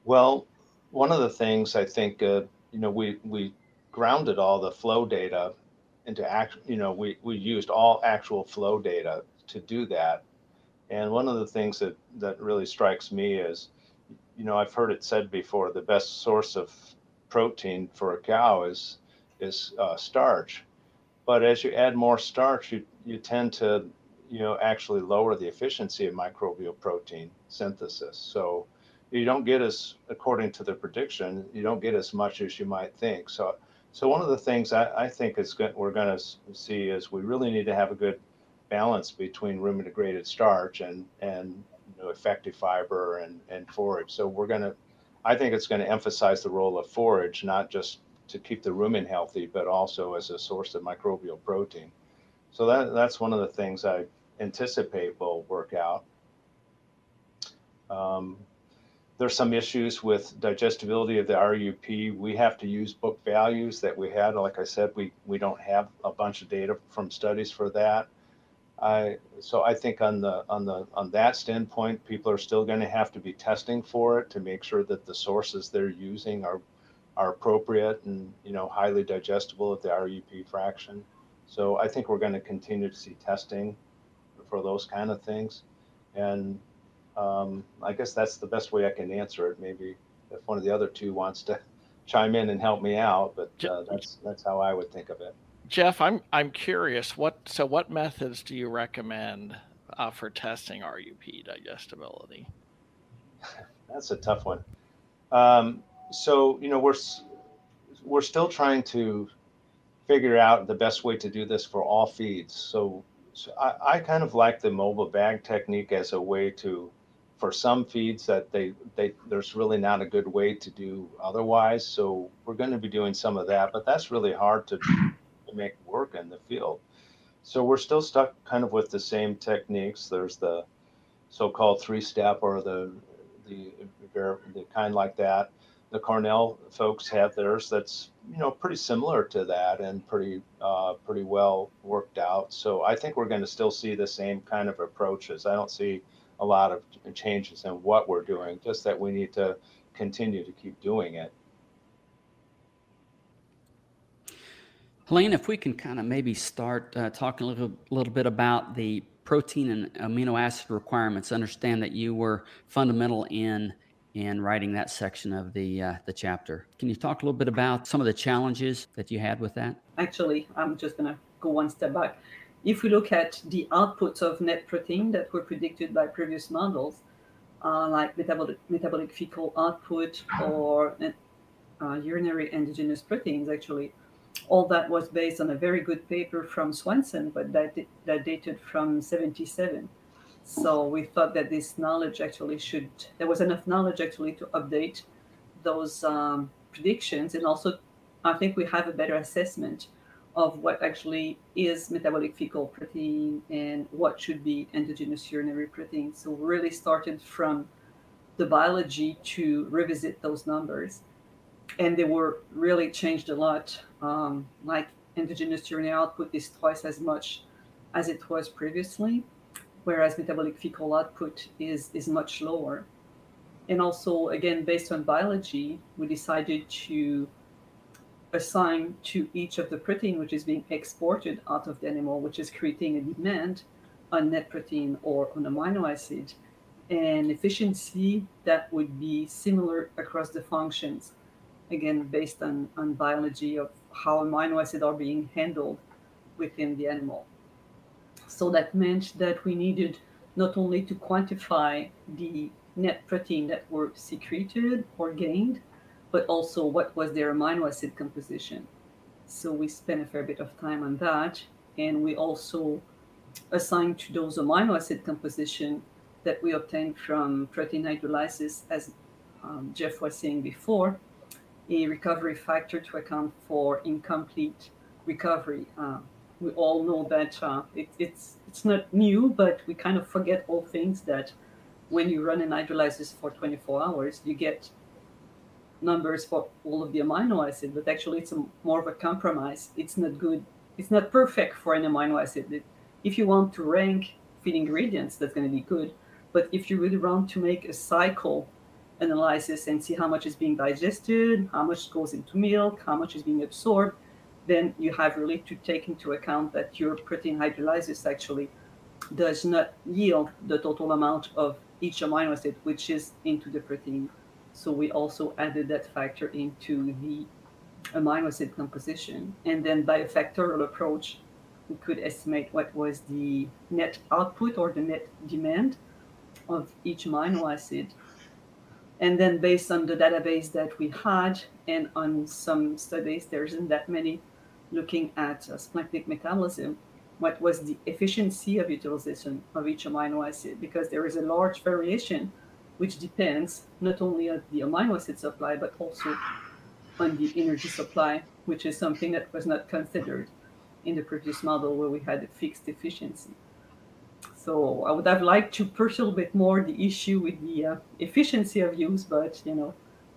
[SPEAKER 5] Well, one of the things I think uh, you know we we grounded all the flow data into act. You know we we used all actual flow data to do that. And one of the things that that really strikes me is, you know, I've heard it said before, the best source of protein for a cow is is uh, starch. But as you add more starch, you you tend to you know actually lower the efficiency of microbial protein synthesis. So you don't get as according to the prediction you don't get as much as you might think so so one of the things i, I think is good, we're going to see is we really need to have a good balance between rumen degraded starch and and effective fiber and and forage so we're going to i think it's going to emphasize the role of forage not just to keep the rumen healthy but also as a source of microbial protein so that that's one of the things i anticipate will work out um, there's some issues with digestibility of the RUP. We have to use book values that we had. Like I said, we, we don't have a bunch of data from studies for that. I so I think on the on the on that standpoint, people are still going to have to be testing for it to make sure that the sources they're using are are appropriate and you know highly digestible at the RUP fraction. So I think we're going to continue to see testing for those kind of things. And um, I guess that's the best way I can answer it. Maybe if one of the other two wants to chime in and help me out, but uh, that's that's how I would think of it.
[SPEAKER 4] Jeff, I'm I'm curious. What so what methods do you recommend uh, for testing RUP digestibility?
[SPEAKER 5] That's a tough one. Um, so you know we're we're still trying to figure out the best way to do this for all feeds. So, so I, I kind of like the mobile bag technique as a way to for some feeds that they they there's really not a good way to do otherwise. So we're going to be doing some of that, but that's really hard to, to make work in the field. So we're still stuck kind of with the same techniques. There's the so-called three-step or the the the kind like that. The Cornell folks have theirs. That's you know pretty similar to that and pretty uh, pretty well worked out. So I think we're going to still see the same kind of approaches. I don't see a lot of changes in what we're doing, just that we need to continue to keep doing it.
[SPEAKER 1] Helene, if we can kind of maybe start uh, talking a little, little bit about the protein and amino acid requirements. Understand that you were fundamental in in writing that section of the uh, the chapter. Can you talk a little bit about some of the challenges that you had with that?
[SPEAKER 3] Actually, I'm just going to go one step back. If we look at the outputs of net protein that were predicted by previous models, uh, like metabolic, metabolic fecal output or uh, urinary endogenous proteins, actually, all that was based on a very good paper from Swanson, but that, that dated from 77. So we thought that this knowledge actually should, there was enough knowledge actually to update those um, predictions. And also, I think we have a better assessment of what actually is metabolic fecal protein and what should be endogenous urinary protein. So we really started from the biology to revisit those numbers. And they were really changed a lot. Um, like endogenous urinary output is twice as much as it was previously, whereas metabolic fecal output is, is much lower. And also, again, based on biology, we decided to assign to each of the protein which is being exported out of the animal, which is creating a demand on net protein or on amino acid, and efficiency that would be similar across the functions, again, based on, on biology of how amino acids are being handled within the animal. So that meant that we needed not only to quantify the net protein that were secreted or gained, but also what was their amino acid composition. So we spent a fair bit of time on that. And we also assigned to those amino acid composition that we obtained from protein hydrolysis, as um, Jeff was saying before, a recovery factor to account for incomplete recovery. Uh, we all know that uh, it, it's it's not new, but we kind of forget all things that when you run an hydrolysis for 24 hours, you get numbers for all of the amino acid, but actually it's a, more of a compromise. It's not good. It's not perfect for an amino acid. It, if you want to rank feed ingredients, that's going to be good. But if you really want to make a cycle analysis and see how much is being digested, how much goes into milk, how much is being absorbed, then you have really to take into account that your protein hydrolysis actually does not yield the total amount of each amino acid which is into the protein. So we also added that factor into the amino acid composition. And then by a factorial approach, we could estimate what was the net output or the net demand of each amino acid. And then based on the database that we had and on some studies, there isn't that many looking at uh, splanchnic metabolism, what was the efficiency of utilization of each amino acid because there is a large variation which depends not only on the amino acid supply, but also on the energy supply, which is something that was not considered in the previous model where we had a fixed efficiency. So I would have liked to pursue a bit more the issue with the uh, efficiency of use, but you know,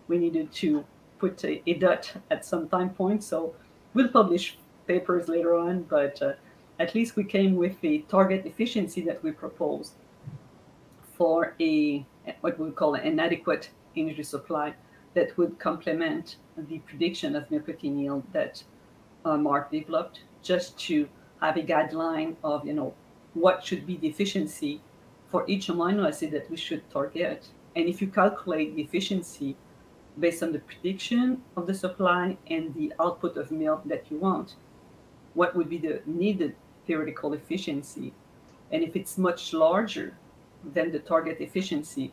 [SPEAKER 3] we needed to put a, a, dot at some time point. So we'll publish papers later on, but uh, at least we came with the target efficiency that we proposed for a what we call an adequate energy supply that would complement the prediction of protein yield that uh, Mark developed just to have a guideline of, you know, what should be the efficiency for each amino acid that we should target. And if you calculate the efficiency based on the prediction of the supply and the output of milk that you want, what would be the needed theoretical efficiency? And if it's much larger than the target efficiency,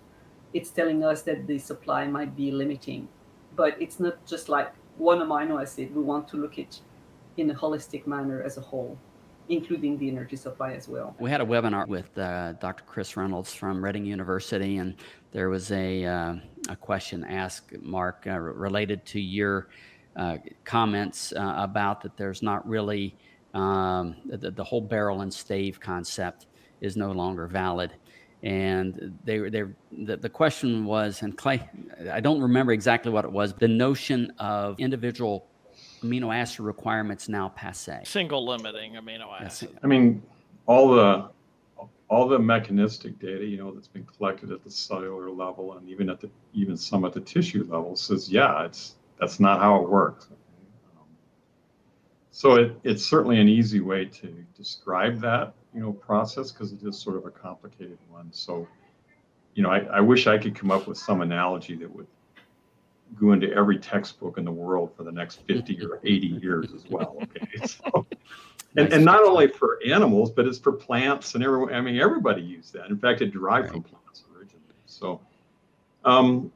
[SPEAKER 3] it's telling us that the supply might be limiting. But it's not just like one amino acid. We want to look at in a holistic manner as a whole including the energy supply as well.
[SPEAKER 1] We had a webinar with uh, Dr. Chris Reynolds from Reading University, and there was a, uh, a question asked, Mark, uh, related to your uh, comments uh, about that there's not really um, the, the, whole barrel and stave concept is no longer valid. And they, they, the, the question was, and Clay, I don't remember exactly what it was, the notion of individual amino acid requirements now passe.
[SPEAKER 4] Single limiting amino acid.
[SPEAKER 2] I mean, all the all the mechanistic data, you know, that's been collected at the cellular level and even at the even some at the tissue level says, yeah, it's that's not how it works. Um, so it, it's certainly an easy way to describe that, you know, process because it is sort of a complicated one. So, you know, I, I wish I could come up with some analogy that would go into every textbook in the world for the next 50 or 80 years as well. Okay. So, and, and not only for animals, but it's for plants and everyone. I mean, everybody used that. In fact, it derived right. from plants originally. So, um,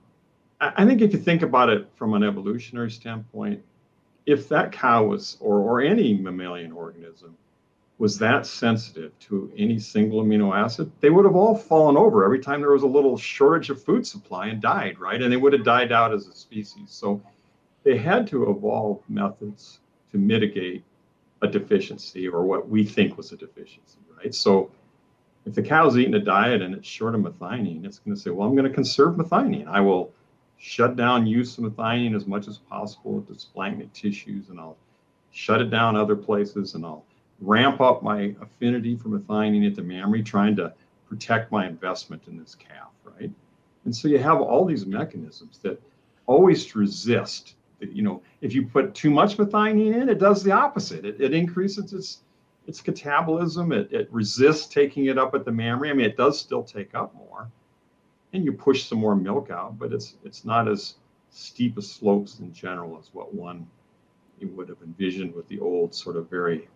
[SPEAKER 2] I, I think if you think about it from an evolutionary standpoint, if that cow was, or, or any mammalian organism, was that sensitive to any single amino acid, they would have all fallen over every time there was a little shortage of food supply and died, right? And they would have died out as a species. So they had to evolve methods to mitigate a deficiency or what we think was a deficiency, right? So if the cow's eating a diet and it's short of methionine, it's going to say, well, I'm going to conserve methionine. I will shut down use of methionine as much as possible the splanchnic tissues and I'll shut it down other places and I'll ramp up my affinity for methionine at the mammary, trying to protect my investment in this calf, right? And so you have all these mechanisms that always resist. That, You know, if you put too much methionine in, it does the opposite. It, it increases its its catabolism. It, it resists taking it up at the mammary. I mean, it does still take up more, and you push some more milk out, but it's it's not as steep a slopes in general as what one you would have envisioned with the old sort of very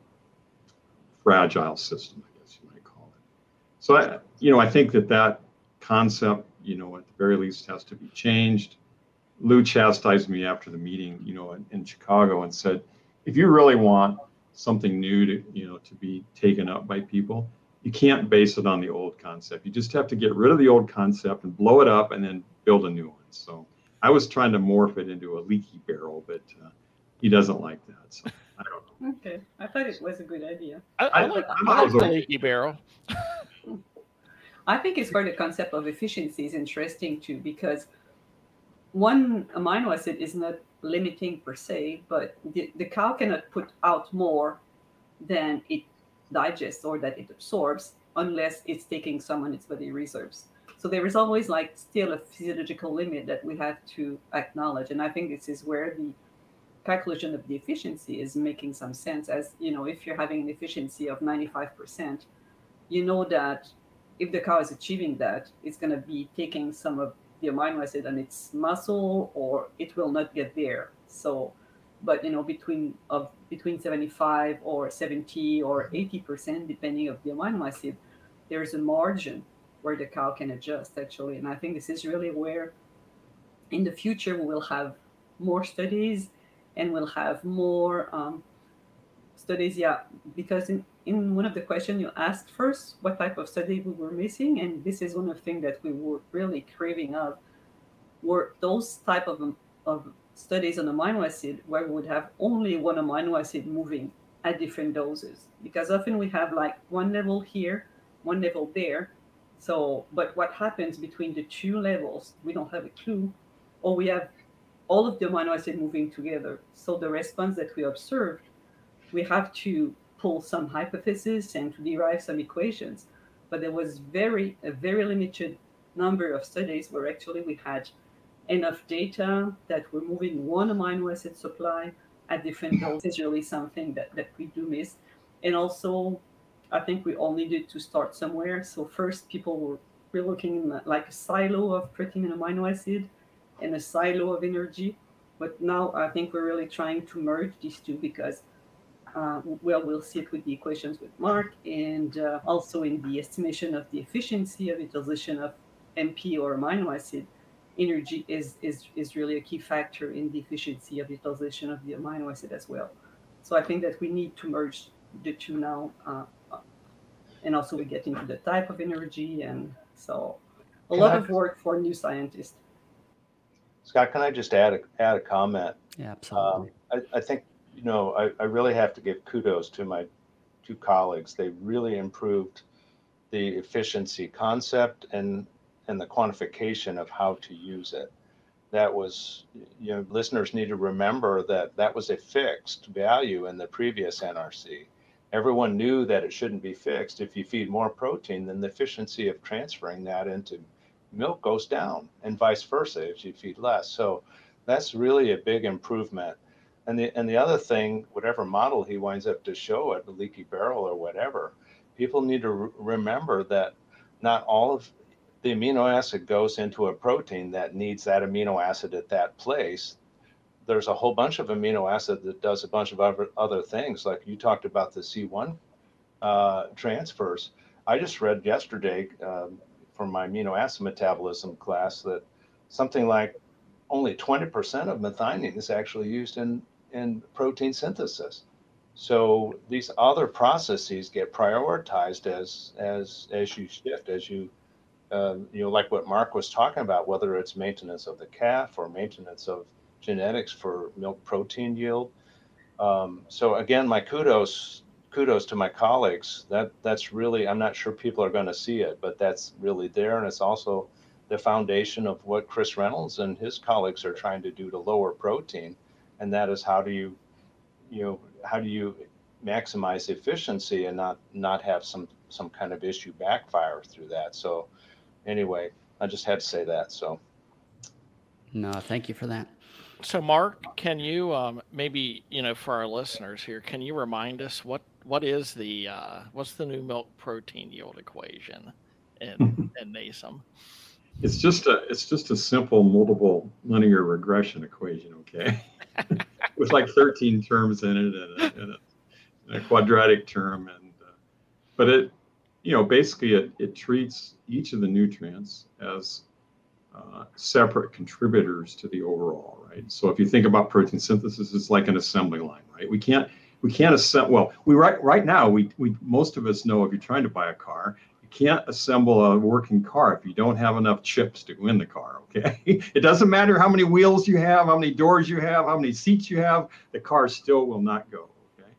[SPEAKER 2] fragile system, I guess you might call it. So I, you know, I think that that concept, you know, at the very least has to be changed. Lou chastised me after the meeting, you know, in, in Chicago and said, if you really want something new to, you know, to be taken up by people, you can't base it on the old concept. You just have to get rid of the old concept and blow it up and then build a new one. So I was trying to morph it into a leaky barrel, but uh, he doesn't like that. So. I don't
[SPEAKER 3] know. Okay, I thought it was a good idea.
[SPEAKER 4] I, I, like, I like the leaky barrel.
[SPEAKER 3] I think it's where the concept of efficiency is interesting too, because one amino acid is not limiting per se, but the, the cow cannot put out more than it digests or that it absorbs unless it's taking some on its body reserves. So there is always like still a physiological limit that we have to acknowledge. And I think this is where the calculation of the efficiency is making some sense as you know if you're having an efficiency of 95% you know that if the cow is achieving that it's going to be taking some of the amino acid on its muscle or it will not get there. So but you know between of between 75 or 70 or 80% depending of the amino acid there's a margin where the cow can adjust actually. And i think this is really where in the future we will have more studies and we'll have more um, studies. Yeah, because in, in one of the questions you asked first, what type of study we were missing, and this is one of the things that we were really craving of, were those type of, of studies on amino acid where we would have only one amino acid moving at different doses. Because often we have like one level here, one level there. So, but what happens between the two levels, we don't have a clue, or we have all of the amino acid moving together. So the response that we observed, we have to pull some hypotheses and to derive some equations. But there was very a very limited number of studies where actually we had enough data that we're moving one amino acid supply at different doses is really something that, that we do miss. And also I think we all needed to start somewhere. So first, people were, looking like a silo of protein and amino acid and a silo of energy. But now I think we're really trying to merge these two because, uh, well, we'll see it with the equations with Mark and uh, also in the estimation of the efficiency of utilization of MP or amino acid. Energy is, is, is really a key factor in the efficiency of utilization of the amino acid as well. So I think that we need to merge the two now. Uh, and also we get into the type of energy and so a lot of work for new scientists
[SPEAKER 5] scott can i just add a, add a comment?
[SPEAKER 1] Yeah absolutely.
[SPEAKER 5] Um, I, I, think you know I, I really have to give kudos to my two colleagues. They really improved the efficiency concept and and the quantification of how to use it. That was you know listeners need to remember that that was a fixed value in the previous nrc everyone knew that it shouldn't be fixed. If you feed more protein, then the efficiency of transferring that into milk goes down, and vice versa if you feed less. So that's really a big improvement. And the and the other thing, whatever model he winds up to show at the leaky barrel or whatever, people need to re- remember that not all of the amino acid goes into a protein that needs that amino acid at that place there's a whole bunch of amino acid that does a bunch of other, other things. Like you talked about the C1 uh, transfers. I just read yesterday um, from my amino acid metabolism class that something like only 20% of methionine is actually used in, in protein synthesis. So these other processes get prioritized as as as you shift, as you uh, you know, like what Mark was talking about, whether it's maintenance of the calf or maintenance of genetics for milk protein yield. Um, so again, my kudos kudos to my colleagues. That that's really I'm not sure people are going to see it, but that's really there, and it's also the foundation of what Chris Reynolds and his colleagues are trying to do to lower protein, and that is how do you, you know, how do you maximize efficiency and not not have some some kind of issue backfire through that. So anyway, I just had to say that. So.
[SPEAKER 1] No, thank you for that.
[SPEAKER 4] So, Mark, can you um, maybe you know for our listeners here, can you remind us what what is the uh, what's the new milk protein yield equation in in NASEM?
[SPEAKER 2] It's just a it's just a simple multiple linear regression equation, okay, with like 13 terms in it and a, and a, and a quadratic term, and uh, but it you know basically it it treats each of the nutrients as uh, separate contributors to the overall, right? So if you think about protein synthesis, it's like an assembly line, right? We can't we can't assemble. Well, we right right now we we most of us know if you're trying to buy a car, you can't assemble a working car if you don't have enough chips to go in the car. Okay, it doesn't matter how many wheels you have, how many doors you have, how many seats you have, the car still will not go. Okay,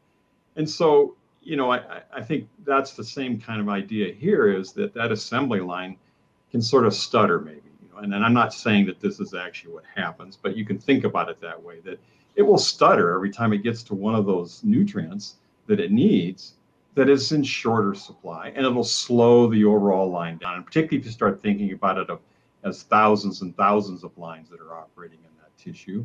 [SPEAKER 2] and so you know I I think that's the same kind of idea here is that that assembly line can sort of stutter maybe and, and I'm not saying that this is actually what happens, but you can think about it that way that it will stutter every time it gets to one of those nutrients that it needs that is in shorter supply and it'll slow the overall line down. And particularly if you start thinking about it as thousands and thousands of lines that are operating in that tissue,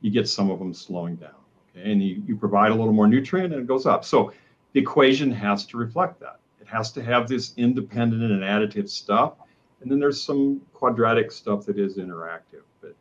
[SPEAKER 2] you get some of them slowing down. Okay. And you, you provide a little more nutrient and it goes up. So the equation has to reflect that. It has to have this independent and additive stuff and then there's some quadratic stuff that is interactive. But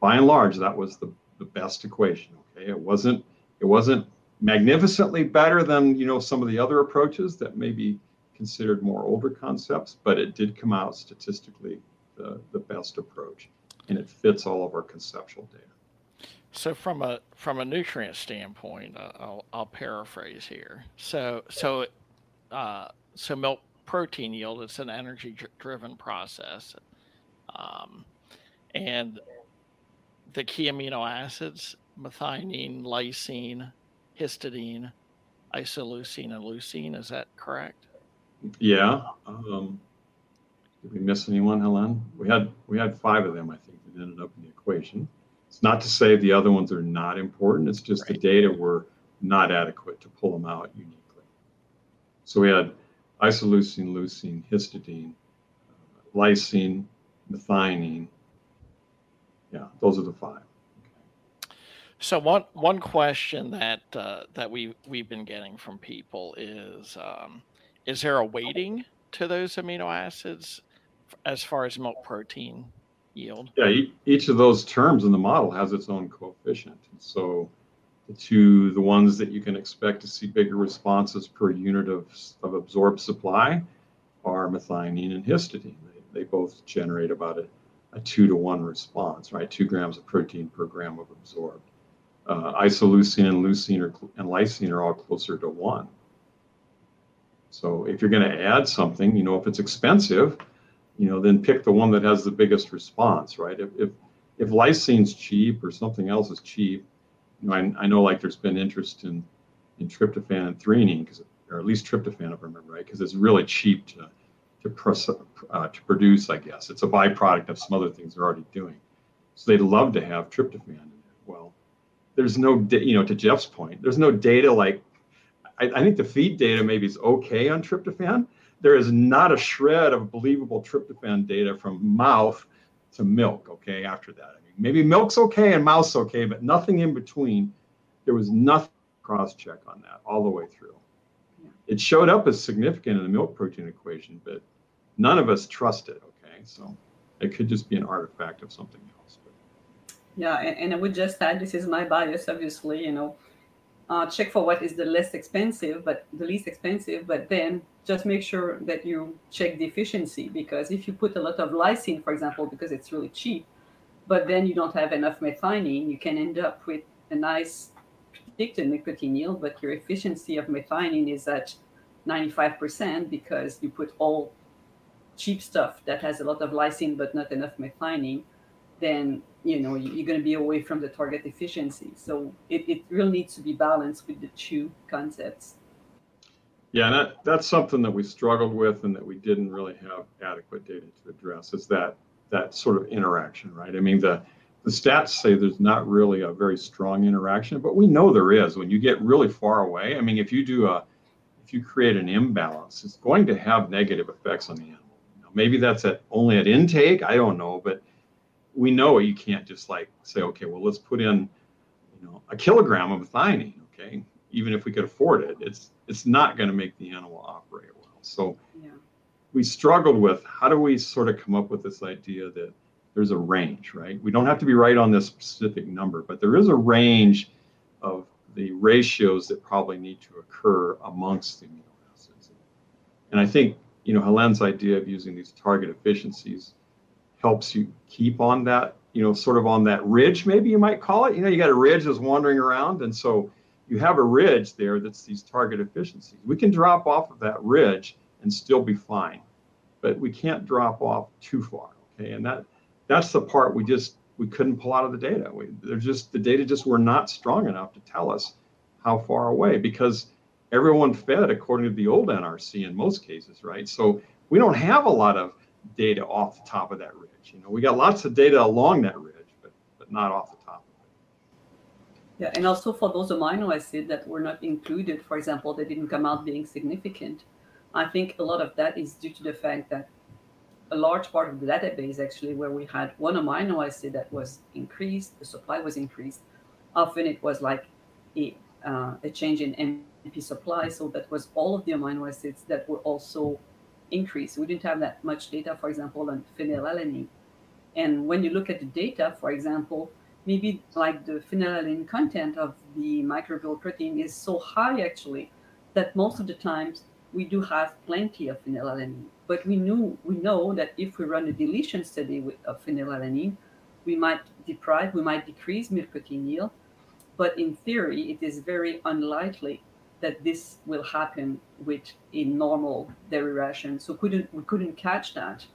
[SPEAKER 2] by and large, that was the, the best equation. Okay. It wasn't it wasn't magnificently better than you know some of the other approaches that may be considered more older concepts, but it did come out statistically the, the best approach. And it fits all of our conceptual data.
[SPEAKER 4] So from a from a nutrient standpoint, uh, I'll, I'll paraphrase here. So so uh, so milk protein yield. It's an energy driven process. Um, and the key amino acids methionine, lysine, histidine, isoleucine, and leucine. Is that correct?
[SPEAKER 2] Yeah. Um, did we miss anyone, Helen? We had we had five of them, I think, that ended up in the equation. It's not to say the other ones are not important. It's just right. the data were not adequate to pull them out uniquely. So we had isoleucine, leucine, histidine, uh, lysine, methionine. Yeah, those are the five.
[SPEAKER 4] So one one question that uh, that we we've been getting from people is um, is there a weighting to those amino acids as far as milk protein yield?
[SPEAKER 2] Yeah, each of those terms in the model has its own coefficient. So to the ones that you can expect to see bigger responses per unit of, of absorbed supply are methionine and histidine. They, they both generate about a, a two to one response, right? Two grams of protein per gram of absorbed uh, isoleucine and leucine are, and lysine are all closer to one. So if you're going to add something, you know, if it's expensive, you know, then pick the one that has the biggest response, right? If if, if lysine's cheap or something else is cheap, you know, I, I know like there's been interest in in tryptophan and threonine because, or at least tryptophan, if I remember right, because it's really cheap to to, uh, to produce. I guess it's a byproduct of some other things they're already doing. So they'd love to have tryptophan. Well, there's no, you know, to Jeff's point, there's no data like, I, I think the feed data maybe is okay on tryptophan. There is not a shred of believable tryptophan data from mouth to milk, okay, after that. I mean, maybe milk's okay and mouse okay, but nothing in between. There was nothing cross check on that all the way through. Yeah. It showed up as significant in the milk protein equation, but none of us trust it, okay? So it could just be an artifact of something else.
[SPEAKER 3] Yeah, and, and I would just add this is my bias, obviously, you know. Uh, check for what is the less expensive, but the least expensive, but then just make sure that you check the efficiency because if you put a lot of lysine, for example, because it's really cheap, but then you don't have enough methionine, you can end up with a nice predicted nicotine yield, but your efficiency of methionine is at 95% because you put all cheap stuff that has a lot of lysine but not enough methionine then you know you're going to be away from the target efficiency. So it, it really needs to be balanced with the two concepts.
[SPEAKER 2] Yeah and that, that's something that we struggled with and that we didn't really have adequate data to address is that that sort of interaction right? I mean the the stats say there's not really a very strong interaction but we know there is. When you get really far away i mean if you do a if you create an imbalance it's going to have negative effects on the animal. Maybe that's at only at intake i don't know but we know you can't just like say, okay, well, let's put in, you know, a kilogram of methionine. Okay, even if we could afford it, it's it's not going to make the animal operate well. So yeah. we struggled with how do we sort of come up with this idea that there's a range, right? We don't have to be right on this specific number, but there is a range of the ratios that probably need to occur amongst the amino acids. And I think, you know, Helen's idea of using these target efficiencies helps you keep on that, you know, sort of on that ridge, maybe you might call it. You know, you got a ridge that's wandering around. And so you have a ridge there that's these target efficiencies. We can drop off of that ridge and still be fine, but we can't drop off too far. Okay. And that that's the part we just we couldn't pull out of the data. We they're just the data just were not strong enough to tell us how far away because everyone fed according to the old NRC in most cases, right? So we don't have a lot of data off the top of that ridge. You know, we got lots of data along that ridge, but but not off the top of
[SPEAKER 3] it. Yeah, and also for those amino acids that were not included, for example, they didn't come out being significant. I think a lot of that is due to the fact that a large part of the database actually where we had one amino acid that was increased, the supply was increased. Often it was like a, uh, a change in MP supply, so that was all of the amino acids that were also increase. We didn't have that much data, for example, on phenylalanine. And when you look at the data, for example, maybe like the phenylalanine content of the microbial protein is so high actually that most of the times we do have plenty of phenylalanine. But we knew we know that if we run a deletion study with, of phenylalanine, we might deprive, we might decrease milk protein yield. But in theory, it is very unlikely that this will happen with a normal dairy ration. So couldn't we couldn't catch that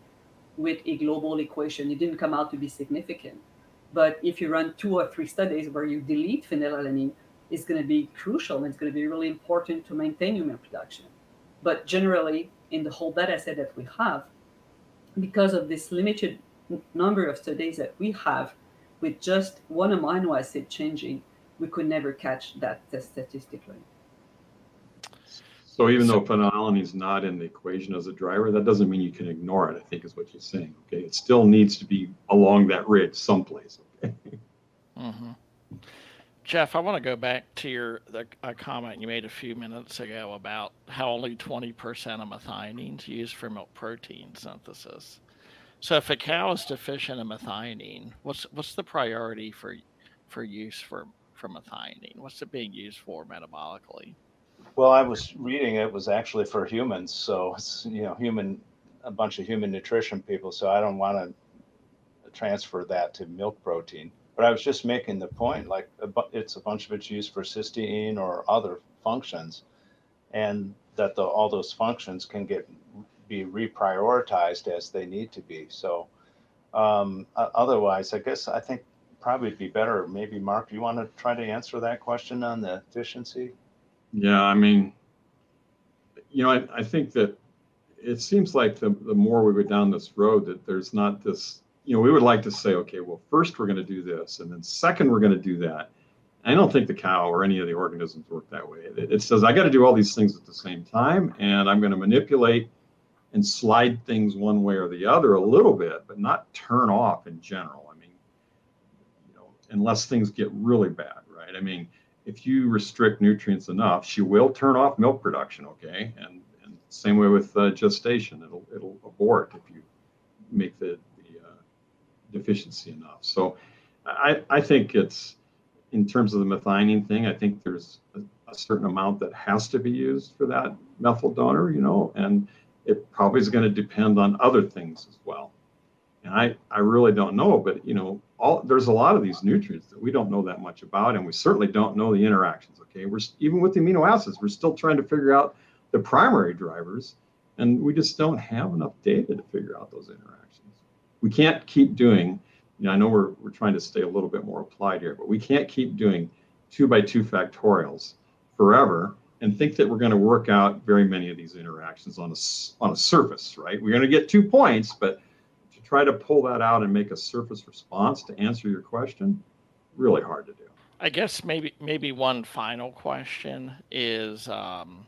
[SPEAKER 3] with a global equation. It didn't come out to be significant. But if you run two or three studies where you delete phenylalanine, it's going to be crucial and it's going to be really important to maintain human production. But generally, in the whole data set that we have, because of this limited number of studies that we have, with just one amino acid changing, we could never catch that statistically.
[SPEAKER 2] So even though phenylalanine is not in the equation as a driver, that doesn't mean you can ignore it. I think is what you're saying. Okay, it still needs to be along that ridge someplace. Okay.
[SPEAKER 4] Mm-hmm. Jeff, I want to go back to your the, a comment you made a few minutes ago about how only 20% of methionine is used for milk protein synthesis. So if a cow is deficient in methionine, what's what's the priority for for use for for methionine? What's it being used for metabolically?
[SPEAKER 5] Well, I was reading it was actually for humans, so it's you know human a bunch of human nutrition people. So I don't want to transfer that to milk protein. But I was just making the point, like it's a bunch of it's used for cysteine or other functions, and that the, all those functions can get be reprioritized as they need to be. So um, otherwise, I guess I think probably be better. Maybe Mark, you want to try to answer that question on the efficiency?
[SPEAKER 2] Yeah, I mean, you know, I, I think that it seems like the, the more we go down this road that there's not this you know, we would like to say, okay, well, first we're going to do this, and then second we're going to do that. I don't think the cow or any of the organisms work that way. It, it says I got to do all these things at the same time, and I'm going to manipulate and slide things one way or the other a little bit, but not turn off in general. I mean, you know, unless things get really bad, right? I mean, if you restrict nutrients enough, she will turn off milk production, okay? And and same way with uh, gestation, it'll it'll abort if you make the deficiency enough. So I, I think it's in terms of the methionine thing, I think there's a, a, certain amount that has to be used for that methyl donor, you know, and it probably is going to depend on other things as well. And I, I really don't know, but you know, all there's a lot of these nutrients that we don't know that much about, and we certainly don't know the interactions. Okay, we're even with the amino acids, we're still trying to figure out the primary drivers, and we just don't have enough data to figure out those interactions we can't keep doing, you know, I know we're, we're trying to stay a little bit more applied here, but we can't keep doing two by two factorials forever and think that we're going to work out very many of these interactions on a, on a surface, right? We're going to get two points, but try to pull that out and make a surface response to answer your question, really hard to do.
[SPEAKER 4] I guess maybe maybe one final question is um,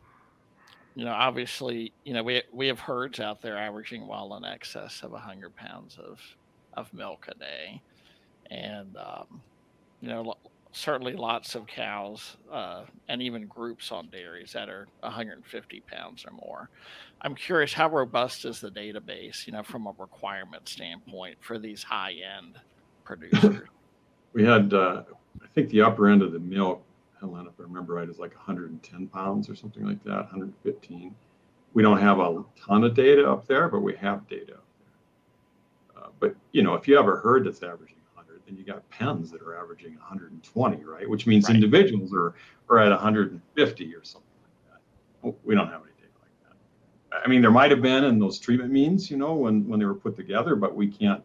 [SPEAKER 4] you know, obviously, you know, we we have herds out there averaging well in excess of hundred pounds of of milk a day, and um, you know, certainly lots of cows uh, and even groups on dairies that are 150 pounds or more. I'm curious, how robust is the database? You know, from a requirement standpoint for these high end producers.
[SPEAKER 2] we had, uh, I think, the upper end of the milk Helen, if I remember right, is like 110 pounds or something like that, 115. We don't have a ton of data up there, but we have data. Uh, but you know, if you have a herd that's averaging 100, then you got pens that are averaging 120, right? Which means right. individuals are are at 150 or something like that. We don't have any data like that. I mean, there might have been in those treatment means, you know, when when they were put together, but we can't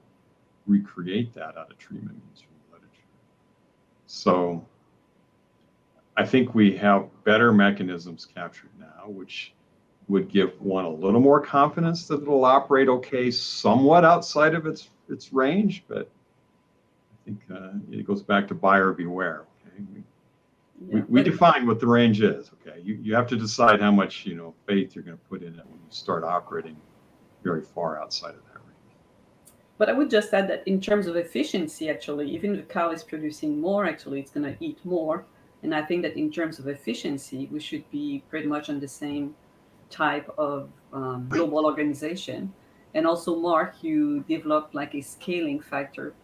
[SPEAKER 2] recreate that out of treatment means from the literature. So I think we have better mechanisms captured now, which would give one a little more confidence that it'll operate okay, somewhat outside of its its range. But think uh, it goes back to buyer beware. Okay, we, yeah, we, we define what the range is. Okay, you, you have to decide how much you know faith you're going to put in it when you start operating very far outside of that range.
[SPEAKER 3] But I would just add that in terms of efficiency, actually, even if the cow is producing more, actually, it's going to eat more and I think that in terms of efficiency, we should be pretty much on the same type of um, global organization. And also, Mark, you developed like a scaling factor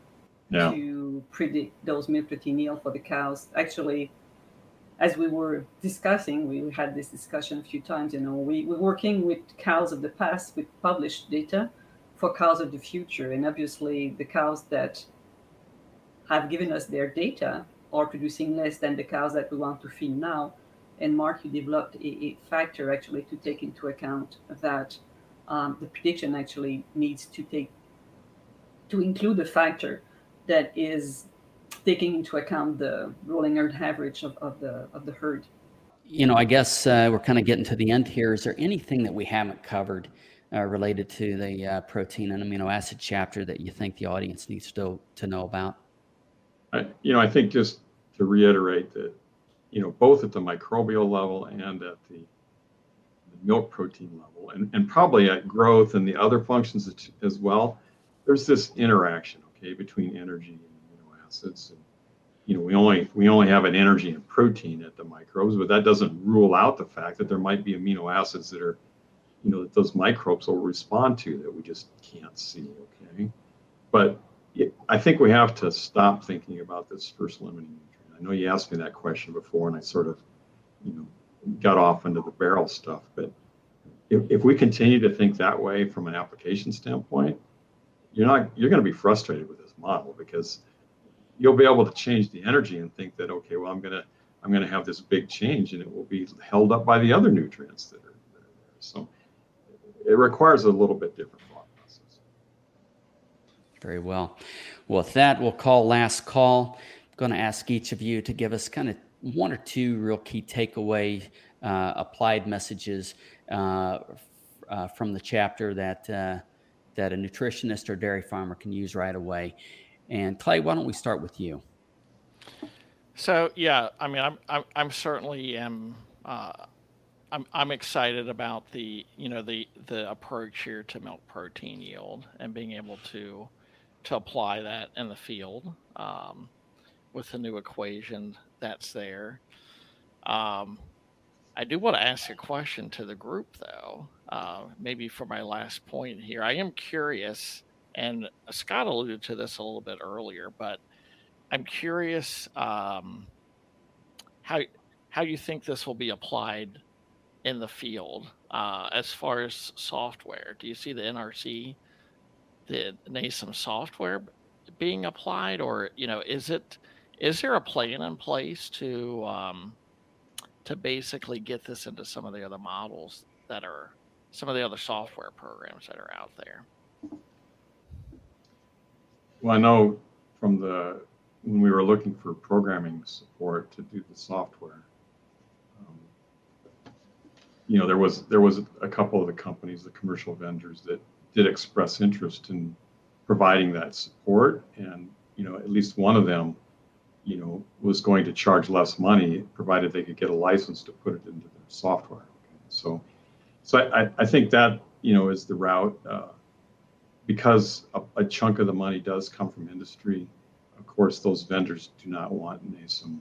[SPEAKER 3] yeah. to predict those milk protein yield for the cows. Actually, as we were discussing, we had this discussion a few times. You know, we, we're working with cows of the past with published data for cows of the future. And obviously, the cows that have given us their data are producing less than the cows that we want to feed now. And Mark, you developed a, a factor actually to take into account that um, the prediction actually needs to take to include a factor that is taking into account the rolling herd average of, of the of the herd.
[SPEAKER 1] You know, I guess uh, we're kind of getting to the end here. Is there anything that we haven't covered uh, related to the uh, protein and amino acid chapter that you think the audience needs to to know about?
[SPEAKER 2] I, you know, I think just to reiterate that, you know, both at the microbial level and at the, the milk protein level, and, and probably at growth and the other functions as well, there's this interaction, okay, between energy and amino acids. And you know, we only we only have an energy and protein at the microbes, but that doesn't rule out the fact that there might be amino acids that are, you know, that those microbes will respond to that we just can't see. Okay, but I think we have to stop thinking about this first limiting nutrient. I know you asked me that question before, and I sort of, you know, got off into the barrel stuff. But if, if we continue to think that way from an application standpoint, you're not you're going to be frustrated with this model because you'll be able to change the energy and think that okay, well, I'm gonna I'm gonna have this big change, and it will be held up by the other nutrients that are, that are there. So it requires a little bit different thought process.
[SPEAKER 1] very well. Well, with that, we'll call last call. I'm going to ask each of you to give us kind of one or two real key takeaway uh, applied messages uh, uh, from the chapter that uh, that a nutritionist or dairy farmer can use right away. And Clay, why don't we start with you?
[SPEAKER 4] So yeah, I mean, I'm I'm, I'm certainly am. Uh, I'm, I'm excited about the you know the the approach here to milk protein yield and being able to to apply that in the field um, with the new equation that's there. Um, I do want to ask a question to the group, though, uh, maybe for my last point here. I am curious, and Scott alluded to this a little bit earlier, but I'm curious um, how how you think this will be applied in the field uh, as far as software. Do you see the NRC the NASEM software being applied, or you know, is it is there a plan in place to um, to basically get this into some of the other models that are some of the other software programs that are out there?
[SPEAKER 2] Well, I know from the when we were looking for programming support to do the software, um, you know, there was there was a couple of the companies, the commercial vendors that did express interest in providing that support, and you know, at least one of them, you know, was going to charge less money provided they could get a license to put it into their software. Okay? So, so I, I think that you know is the route uh, because a, a, chunk of the money does come from industry. Of course, those vendors do not want NASEM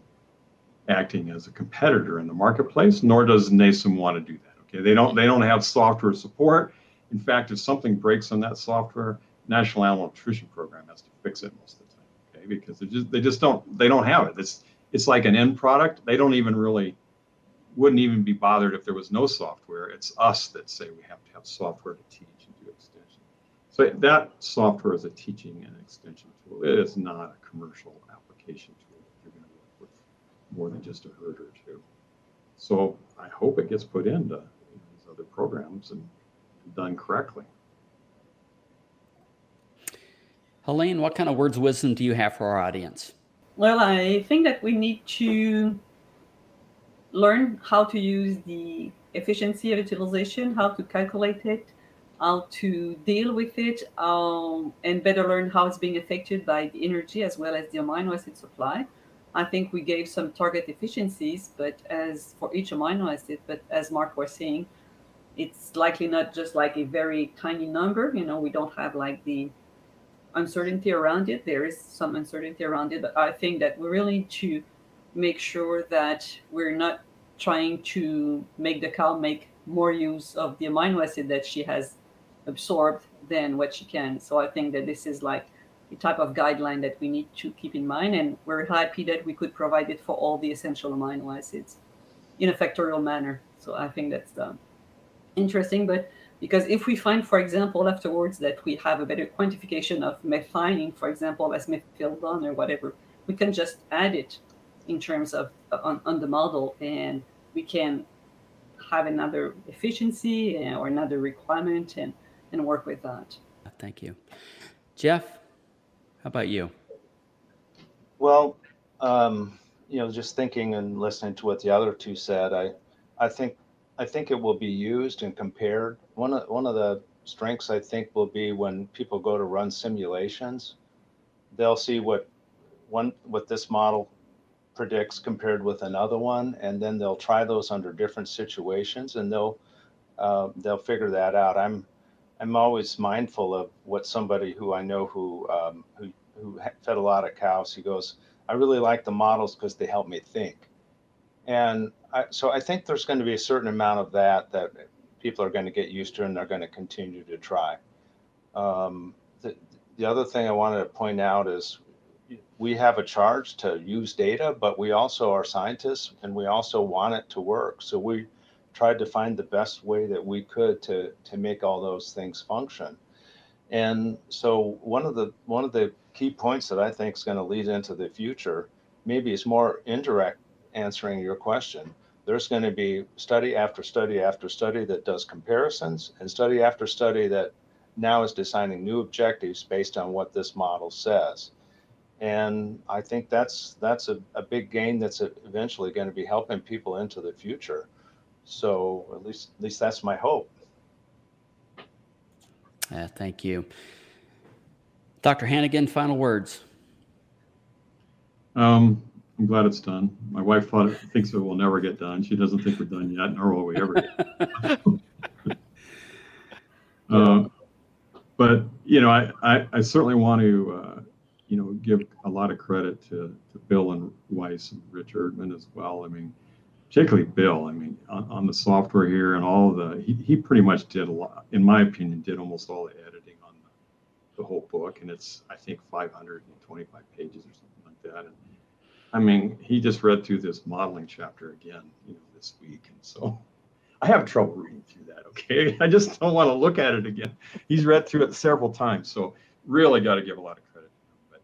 [SPEAKER 2] acting as a competitor in the marketplace, nor does NASEM want to do that. Okay, they don't they don't have software support in fact, if something breaks on that software, National Animal Nutrition Program has to fix it most of the time, okay? Because they just they just don't they don't have it. It's it's like an end product. They don't even really wouldn't even be bothered if there was no software. It's us that say we have to have software to teach and do extension. So that software is a teaching and extension tool. It is not a commercial application tool that you're going to work with more than just a herd or two. So I hope it gets put into these other programs and done correctly.
[SPEAKER 1] Helene, what kind of words of wisdom do you have for our audience?
[SPEAKER 3] Well, I think that we need to learn how to use the efficiency of utilization, how to calculate it, how to deal with it, um, and better learn how it's being affected by the energy as well as the amino acid supply. I think we gave some target efficiencies, but as for each amino acid, but as Mark was saying, it's likely not just like a very tiny number. You know, we don't have like the uncertainty around it. There is some uncertainty around it, but I think that we really need to make sure that we're not trying to make the cow make more use of the amino acid that she has absorbed than what she can. So I think that this is like the type of guideline that we need to keep in mind. And we're happy that we could provide it for all the essential amino acids in a factorial manner. So I think that's the interesting, but because if we find, for example, afterwards that we have a better quantification of methionine, for example, as methylbond or whatever, we can just add it in terms of uh, on, on the model and we can have another efficiency uh, or another requirement and, and work with that.
[SPEAKER 1] Thank you. Jeff, how about you?
[SPEAKER 5] Well, um, you know, just thinking and listening to what the other two said, I, I think I think it will be used and compared. One of one of the strengths I think will be when people go to run simulations, they'll see what one what this model predicts compared with another one, and then they'll try those under different situations, and they'll uh, they'll figure that out. I'm I'm always mindful of what somebody who I know who um, who who fed a lot of cows. He goes, I really like the models because they help me think. And I, so I think there's going to be a certain amount of that that people are going to get used to and they're going to continue to try. Um, the, the other thing I wanted to point out is we have a charge to use data, but we also are scientists and we also want it to work. So we tried to find the best way that we could to to make all those things function. And so one of the one of the key points that I think is going to lead into the future, maybe is more indirect answering your question. There's going to be study after study after study that does comparisons and study after study that now is designing new objectives based on what this model says. And I think that's that's a, a big gain that's eventually going to be helping people into the future. So at least at least that's my hope.
[SPEAKER 1] Yeah, thank you. Dr. Hanigan, final words.
[SPEAKER 2] Um, I'm glad it's done. My wife thought it, thinks it will never get done. She doesn't think we're done yet, nor will we ever get. uh, but you know, I, I, I certainly want to uh, you know give a lot of credit to, to Bill and Weiss and Rich Erdman as well. I mean, particularly Bill. I mean, on, on the software here and all the, he, he pretty much did a lot, in my opinion, did almost all the editing on the, the whole book. And it's, I think, 525 pages or something like that. And I mean, he just read through this modeling chapter again, you know, this week. And so I have trouble reading through that. Okay. I just don't want to look at it again. He's read through it several times. So really got to give a lot of credit to him. But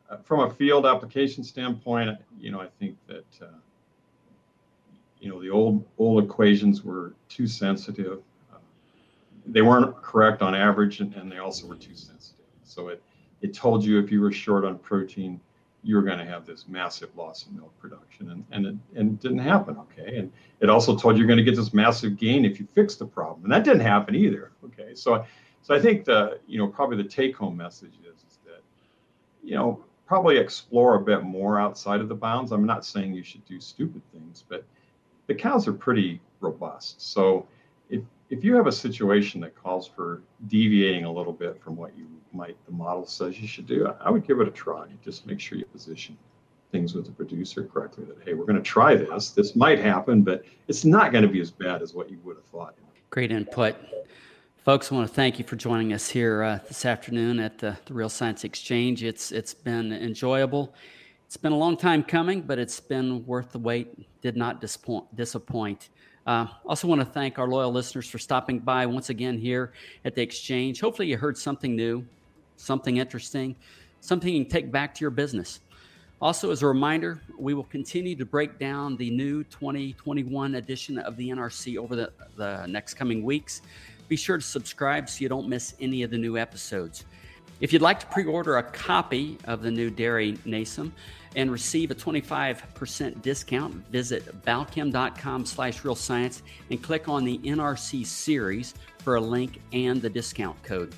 [SPEAKER 2] uh, from a field application standpoint, you know, I think that, uh, you know, the old old equations were too sensitive. Uh, they weren't correct on average, and, and, they also were too sensitive. So it it told you if you were short on protein, you were going to have this massive loss in milk production, and and it, and it didn't happen. Okay, and it also told you you're going to get this massive gain if you fix the problem, and that didn't happen either. Okay, so so I think the you know probably the take home message is, is that you know probably explore a bit more outside of the bounds. I'm not saying you should do stupid things, but the cows are pretty robust. So if if you have a situation that calls for deviating a little bit from what you might the model says you should do, I would give it a try. Just make sure you position things with the producer correctly. That hey, we're going to try this. This might happen, but it's not going to be as bad as what you would have thought.
[SPEAKER 1] Great input. Folks, I want to thank you for joining us here uh, this afternoon at the, the Real Science Exchange. It's it's been enjoyable. It's been a long time coming, but it's been worth the wait. Did not disappoint. disappoint. Uh, also, want to thank our loyal listeners for stopping by once again here at the Exchange. Hopefully, you heard something new, something interesting, something you can take back to your business. Also, as a reminder, we will continue to break down the new 2021 edition of the NRC over the, the next coming weeks. Be sure to subscribe so you don't miss any of the new episodes. If you'd like to pre order a copy of the new Dairy NASEM, and receive a 25% discount, visit balchem.com slash real science and click on the NRC series for a link and the discount code.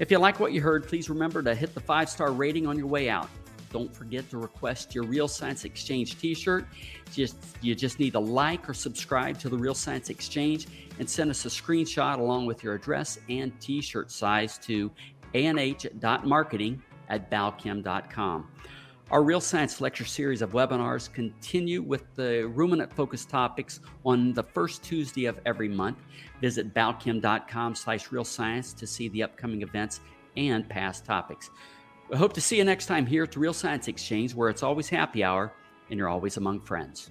[SPEAKER 1] If you like what you heard, please remember to hit the five star rating on your way out. Don't forget to request your Real Science Exchange t shirt. Just, you just need to like or subscribe to the Real Science Exchange and send us a screenshot along with your address and t shirt size to anh.marketing at balchem.com. Our Real Science lecture series of webinars continue with the ruminant focused topics on the first Tuesday of every month. Visit balchem.com slash real science to see the upcoming events and past topics. We hope to see you next time here at the Real Science Exchange, where it's always happy hour and you're always among friends.